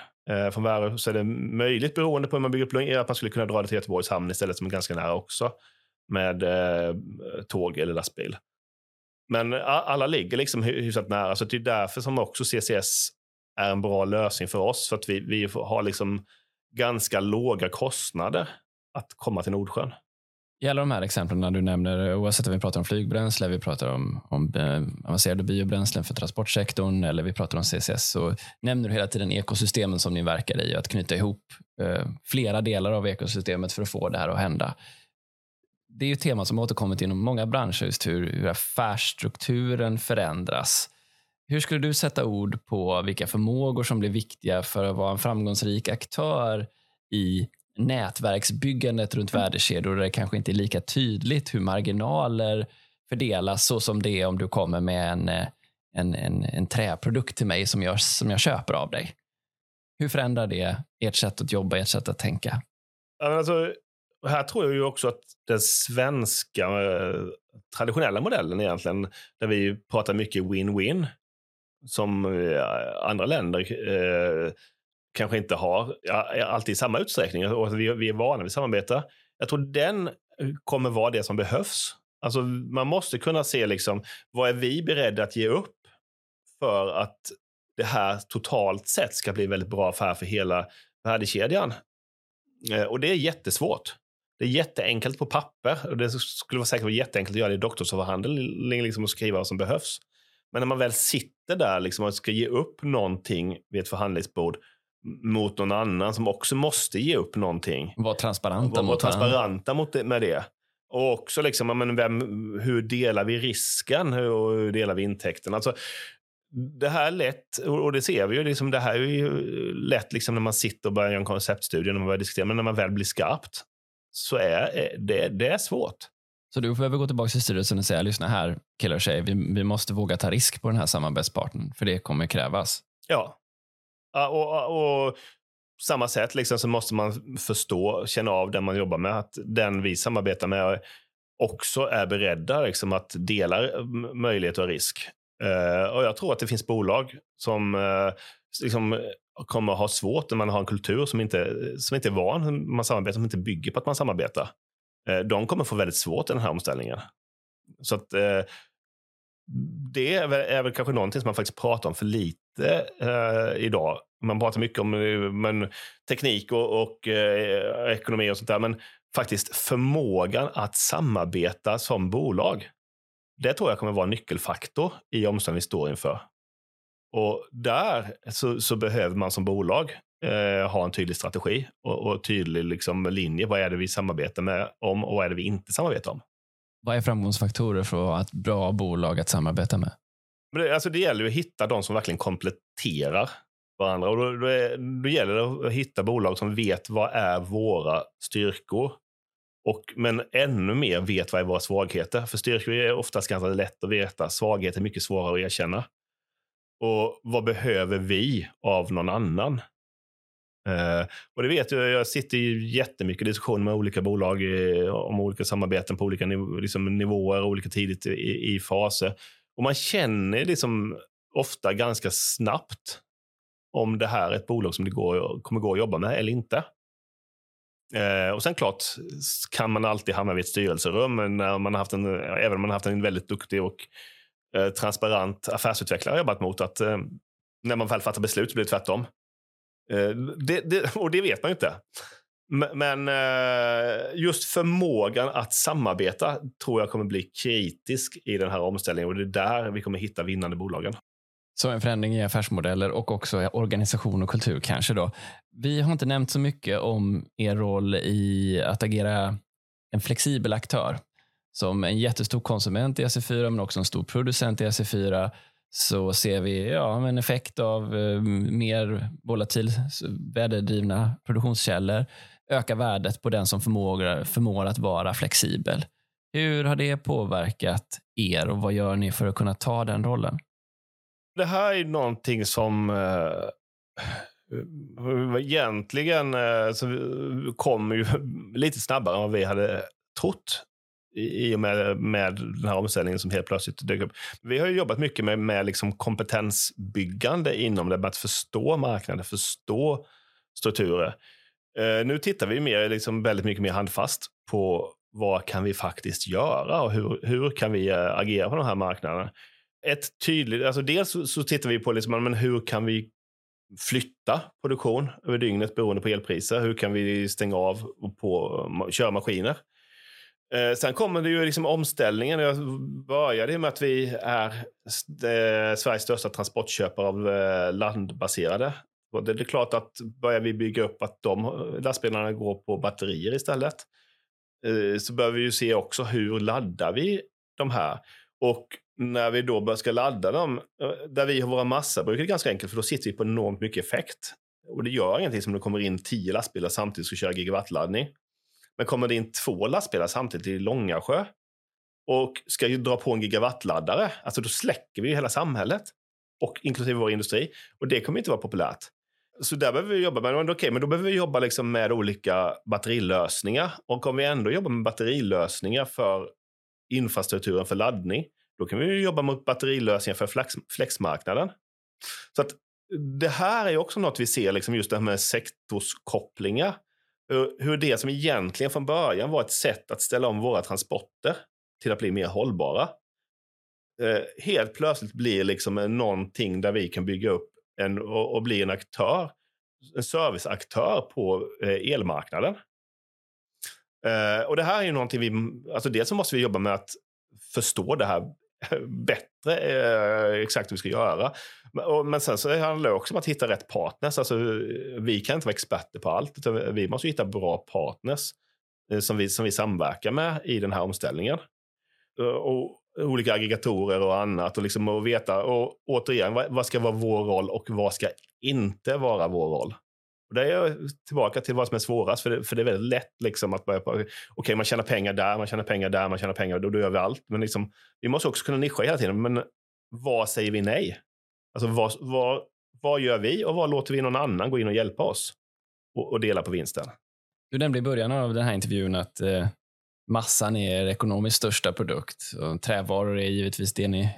Från Värö så är det möjligt, beroende på hur man bygger upp att man skulle kunna dra det till Göteborgs hamn istället, som är ganska nära också, med eh, tåg eller lastbil. Men alla ligger liksom hyfsat nära, så det är därför som också CCS är en bra lösning för oss, för att vi, vi har liksom ganska låga kostnader att komma till Nordsjön. I alla de här exemplen du nämner, oavsett om vi pratar om flygbränsle, vi pratar om, om eh, avancerade biobränslen för transportsektorn eller vi pratar om CCS, så nämner du hela tiden ekosystemen som ni verkar i, att knyta ihop eh, flera delar av ekosystemet för att få det här att hända. Det är ju tema som återkommit inom många branscher, just hur, hur affärsstrukturen förändras. Hur skulle du sätta ord på vilka förmågor som blir viktiga för att vara en framgångsrik aktör i nätverksbyggandet runt mm. värdekedjor där det kanske inte är lika tydligt hur marginaler fördelas så som det är om du kommer med en, en, en, en träprodukt till mig som jag, som jag köper av dig. Hur förändrar det ert sätt att jobba, ert sätt att tänka? Alltså, här tror jag ju också att den svenska eh, traditionella modellen egentligen, där vi pratar mycket win-win, som eh, andra länder eh, kanske inte har alltid i samma utsträckning och vi, vi är vana vid samarbete. Jag tror den kommer vara det som behövs. Alltså, man måste kunna se liksom, vad är vi beredda att ge upp för att det här totalt sett ska bli väldigt bra affär för hela värdekedjan. Eh, och det är jättesvårt. Det är jätteenkelt på papper och det skulle vara säkert vara jätteenkelt att göra det i doktorsavhandling liksom, och skriva vad som behövs. Men när man väl sitter där liksom, och ska ge upp någonting vid ett förhandlingsbord mot någon annan som också måste ge upp någonting. Var transparenta, var, mot, transparenta mot det, med det. Och också liksom, men vem, hur delar vi risken och hur delar vi intäkten? Alltså, det här är lätt, och det ser vi ju, liksom, det här är ju lätt liksom när man sitter och börjar göra en konceptstudie, när man börjar diskutera, men när man väl blir skarpt så är det, det är svårt. Så du behöver gå tillbaka till styrelsen och säga, lyssna här killar och tjejer, vi, vi måste våga ta risk på den här samarbetspartnern, för det kommer krävas. Ja, och, och, samma sätt liksom, så måste man förstå, känna av den man jobbar med, att den vi samarbetar med också är beredda liksom, att dela möjlighet och risk. Uh, och jag tror att det finns bolag som uh, liksom, eh, kommer ha svårt när man har en kultur som inte, som inte är van man samarbetar, som inte bygger på att man samarbetar. Uh, de kommer få väldigt svårt i den här omställningen. Så att det är väl, är väl kanske någonting som man faktiskt pratar om för lite idag. Man pratar mycket om men, teknik och, och ekonomi och sånt där, men faktiskt förmågan att samarbeta som bolag. Det tror jag kommer vara en nyckelfaktor i omställningen vi står inför. Och där så, så behöver man som bolag eh, ha en tydlig strategi och, och tydlig liksom, linje. Vad är det vi samarbetar med om och vad är det vi inte samarbetar om? Vad är framgångsfaktorer för att vara ett bra bolag att samarbeta med? Men det, alltså det gäller att hitta de som verkligen kompletterar varandra. Och då, då, är, då gäller det att hitta bolag som vet vad är våra styrkor. Och, men ännu mer vet vad är våra svagheter. För styrkor är oftast ganska lätt att veta. Svagheter är mycket svårare att erkänna. Och vad behöver vi av någon annan? Eh, och det vet jag, jag sitter i jättemycket diskussioner med olika bolag eh, om olika samarbeten på olika niv liksom nivåer, olika tidigt i, i faser. Och man känner liksom ofta ganska snabbt om det här är ett bolag som det går, kommer gå att jobba med eller inte. Eh, och sen klart kan man alltid hamna vid ett styrelserum när man har haft en, även om man har haft en väldigt duktig och eh, transparent affärsutvecklare jobbat mot att eh, när man väl fattar beslut så blir det tvärtom. Eh, det, det, (laughs) och det vet man ju inte. Men eh, just förmågan att samarbeta tror jag kommer bli kritisk i den här omställningen och det är där vi kommer hitta vinnande bolagen. Så en förändring i affärsmodeller och också organisation och kultur kanske då. Vi har inte nämnt så mycket om er roll i att agera en flexibel aktör. Som en jättestor konsument i SE4, men också en stor producent i SE4, så ser vi ja, en effekt av eh, mer volatil väderdrivna produktionskällor öka värdet på den som förmår, förmår att vara flexibel. Hur har det påverkat er och vad gör ni för att kunna ta den rollen? Det här är någonting som eh, eh egentligen eh, så kom ju lite snabbare än vad vi hade trott i och med, med den här omställningen som helt plötsligt dök upp. Vi har jobbat mycket med, med liksom kompetensbyggande inom det, med att förstå marknaden, förstå strukturer. Eh, nu tittar vi mer, liksom väldigt mycket mer handfast på vad kan vi faktiskt göra och hur, hur kan vi eh, agera på de här marknaderna. Ett tydligt, alltså dels så, så tittar vi på liksom, men hur kan vi flytta produktion över dygnet beroende på elpriser. Hur kan vi stänga av och på, köra maskiner? Eh, sen kommer det ju liksom omställningen. Jag började med att vi är eh, Sveriges största transportköpare av eh, landbaserade. Och det är klart att börjar vi bygga upp att de eh, lastbilarna går på batterier istället eh, så behöver vi ju se också hur laddar vi de här. Och när vi då ska ladda dem, eh, där vi har våra massabruk, är det ganska enkelt för då sitter vi på enormt mycket effekt. Och det gör ingenting som det kommer in tio lastbilar samtidigt och ska köra gigawattladdning. Men kommer det in två lastbilar samtidigt i Långasjö och ska ju dra på en gigawattladdare, alltså då släcker vi ju hela samhället. Och inklusive vår industri. Och det kommer inte vara populärt. Så där behöver vi jobba. Men, okay, men då behöver vi jobba liksom med olika batterilösningar. Och om vi ändå jobbar med batterilösningar för infrastrukturen för laddning, då kan vi jobba mot batterilösningar för flex, flexmarknaden. Så att det här är också något vi ser, liksom just det här med sektorskopplingar hur det som egentligen från början var ett sätt att ställa om våra transporter till att bli mer hållbara eh, helt plötsligt blir liksom någonting där vi kan bygga upp en, och, och bli en aktör, en serviceaktör på eh, elmarknaden. Eh, och det här är ju någonting vi, alltså dels så måste vi jobba med att förstå det här (laughs) bättre eh, exakt hur vi ska göra. Men, men sen så handlar det också om att hitta rätt partners. Alltså, vi kan inte vara experter på allt, utan vi måste hitta bra partners eh, som, vi, som vi samverkar med i den här omställningen. Eh, och olika aggregatorer och annat och, liksom att veta, och återigen, vad, vad ska vara vår roll och vad ska inte vara vår roll? Och där är jag tillbaka till vad som är svårast, för det, för det är väldigt lätt liksom att börja på, okej, okay, man tjänar pengar där, man tjänar pengar där, man tjänar pengar, då, då gör vi allt. Men liksom, vi måste också kunna nischa hela tiden. Men vad säger vi nej? Alltså vad, vad, vad gör vi och vad låter vi någon annan gå in och hjälpa oss och, och dela på vinsten? Du nämnde i början av den här intervjun att eh, massan är er ekonomiskt största produkt. Och trävaror är givetvis det ni eh,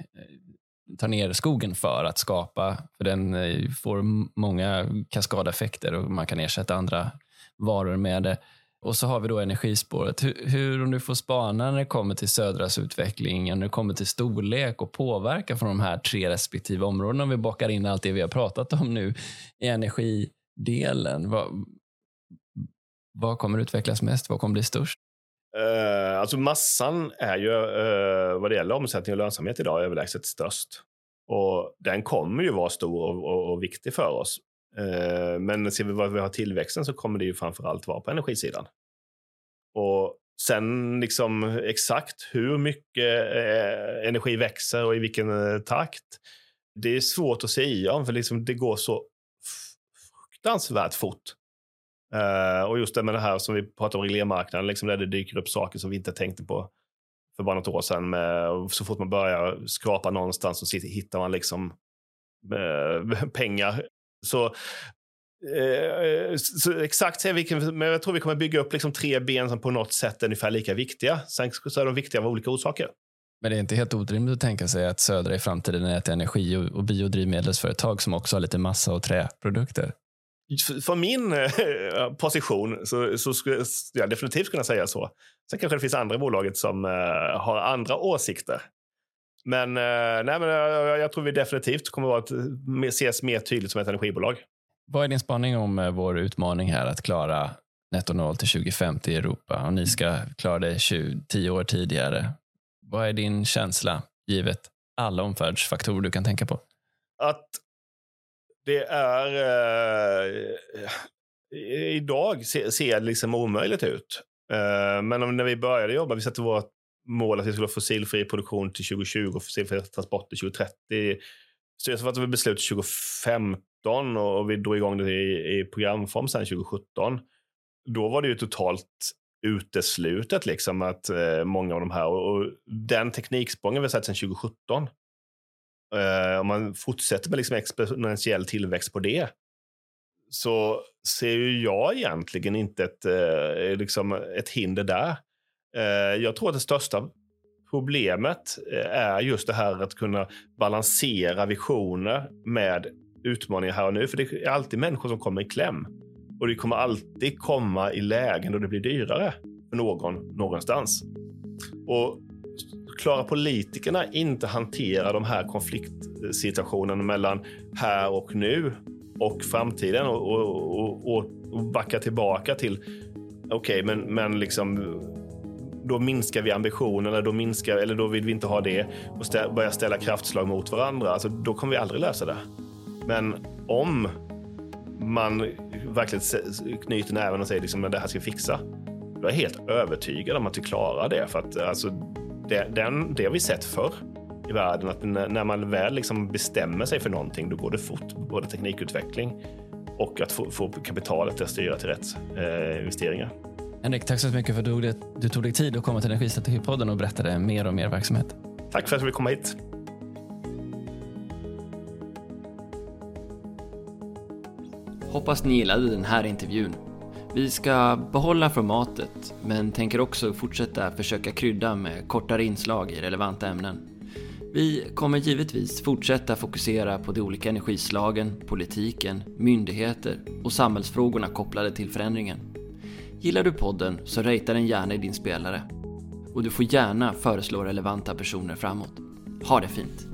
tar ner skogen för att skapa. För den eh, får många kaskadeffekter och man kan ersätta andra varor med det. Och så har vi då energispåret. Hur, hur, om du får spana när det kommer till Södras utveckling, när det kommer till storlek och påverkan från de här tre respektive områdena, om vi bakar in allt det vi har pratat om nu i energidelen. Vad, vad kommer utvecklas mest? Vad kommer bli störst? Uh, alltså massan är ju uh, vad det gäller omsättning och lönsamhet idag överlägset störst. Och den kommer ju vara stor och, och, och viktig för oss. Uh, men ser vi vad vi har tillväxten så kommer det ju framför allt vara på energisidan. Och sen liksom exakt hur mycket energi växer och i vilken takt. Det är svårt att säga om för liksom det går så fruktansvärt fort. Uh, och just det med det här som vi pratade om reglermarknaden, liksom där det dyker upp saker som vi inte tänkte på för bara något år sedan. Med, så fort man börjar skrapa någonstans så hittar man liksom uh, (laughs) pengar. Så Eh, så exakt säga vilken, men jag tror vi kommer bygga upp liksom tre ben som på något sätt är ungefär lika viktiga. Sen så är de viktiga av olika orsaker. Men det är inte helt orimligt att tänka sig att Södra i framtiden är ett energi och biodrivmedelsföretag som också har lite massa och träprodukter? För min eh, position så, så skulle jag definitivt kunna säga så. Sen kanske det finns andra i bolaget som uh, har andra åsikter. Men, uh, nej, men uh, jag tror vi definitivt kommer att ses mer tydligt som ett energibolag. Vad är din spaning om vår utmaning här att klara netto noll till 2050 i Europa och ni ska klara det 20, 10 år tidigare? Vad är din känsla givet alla omvärldsfaktorer du kan tänka på? Att det är... Eh, idag ser, ser det liksom omöjligt ut. Eh, men när vi började jobba, vi satte vårt mål att vi skulle ha fossilfri produktion till 2020 och fossilfri transport till 2030. Styrelsen fattade beslut 2015 och vi drog igång det i, i programform sen 2017. Då var det ju totalt uteslutet liksom att eh, många av de här och, och den tekniksprången vi har sett sedan 2017 eh, om man fortsätter med liksom exponentiell tillväxt på det så ser ju jag egentligen inte ett, eh, liksom ett hinder där. Eh, jag tror att det största problemet eh, är just det här att kunna balansera visioner med utmaningar här och nu. För det är alltid människor som kommer i kläm. Och det kommer alltid komma i lägen då det blir dyrare för någon någonstans. Och klarar politikerna inte hantera de här konfliktsituationerna mellan här och nu och framtiden och, och, och, och backa tillbaka till okej, okay, men, men liksom då minskar vi ambitionerna, då minskar, eller då vill vi inte ha det och stä, börja ställa kraftslag mot varandra. Alltså, då kommer vi aldrig lösa det. Men om man verkligen knyter näven och säger liksom, att det här ska vi fixa. Då är jag helt övertygad om att vi klarar det. För att alltså, det, den, det har vi sett förr i världen. Att när man väl liksom bestämmer sig för någonting, då går det fort. Både teknikutveckling och att få, få kapitalet att styra till rätt eh, investeringar. Henrik, tack så mycket för att du, du tog dig tid att komma till Energistrategipodden och berättade mer och mer verksamhet. Tack för att jag fick komma hit. Hoppas ni gillade den här intervjun. Vi ska behålla formatet, men tänker också fortsätta försöka krydda med kortare inslag i relevanta ämnen. Vi kommer givetvis fortsätta fokusera på de olika energislagen, politiken, myndigheter och samhällsfrågorna kopplade till förändringen. Gillar du podden så ratea den gärna i din spelare. Och du får gärna föreslå relevanta personer framåt. Ha det fint!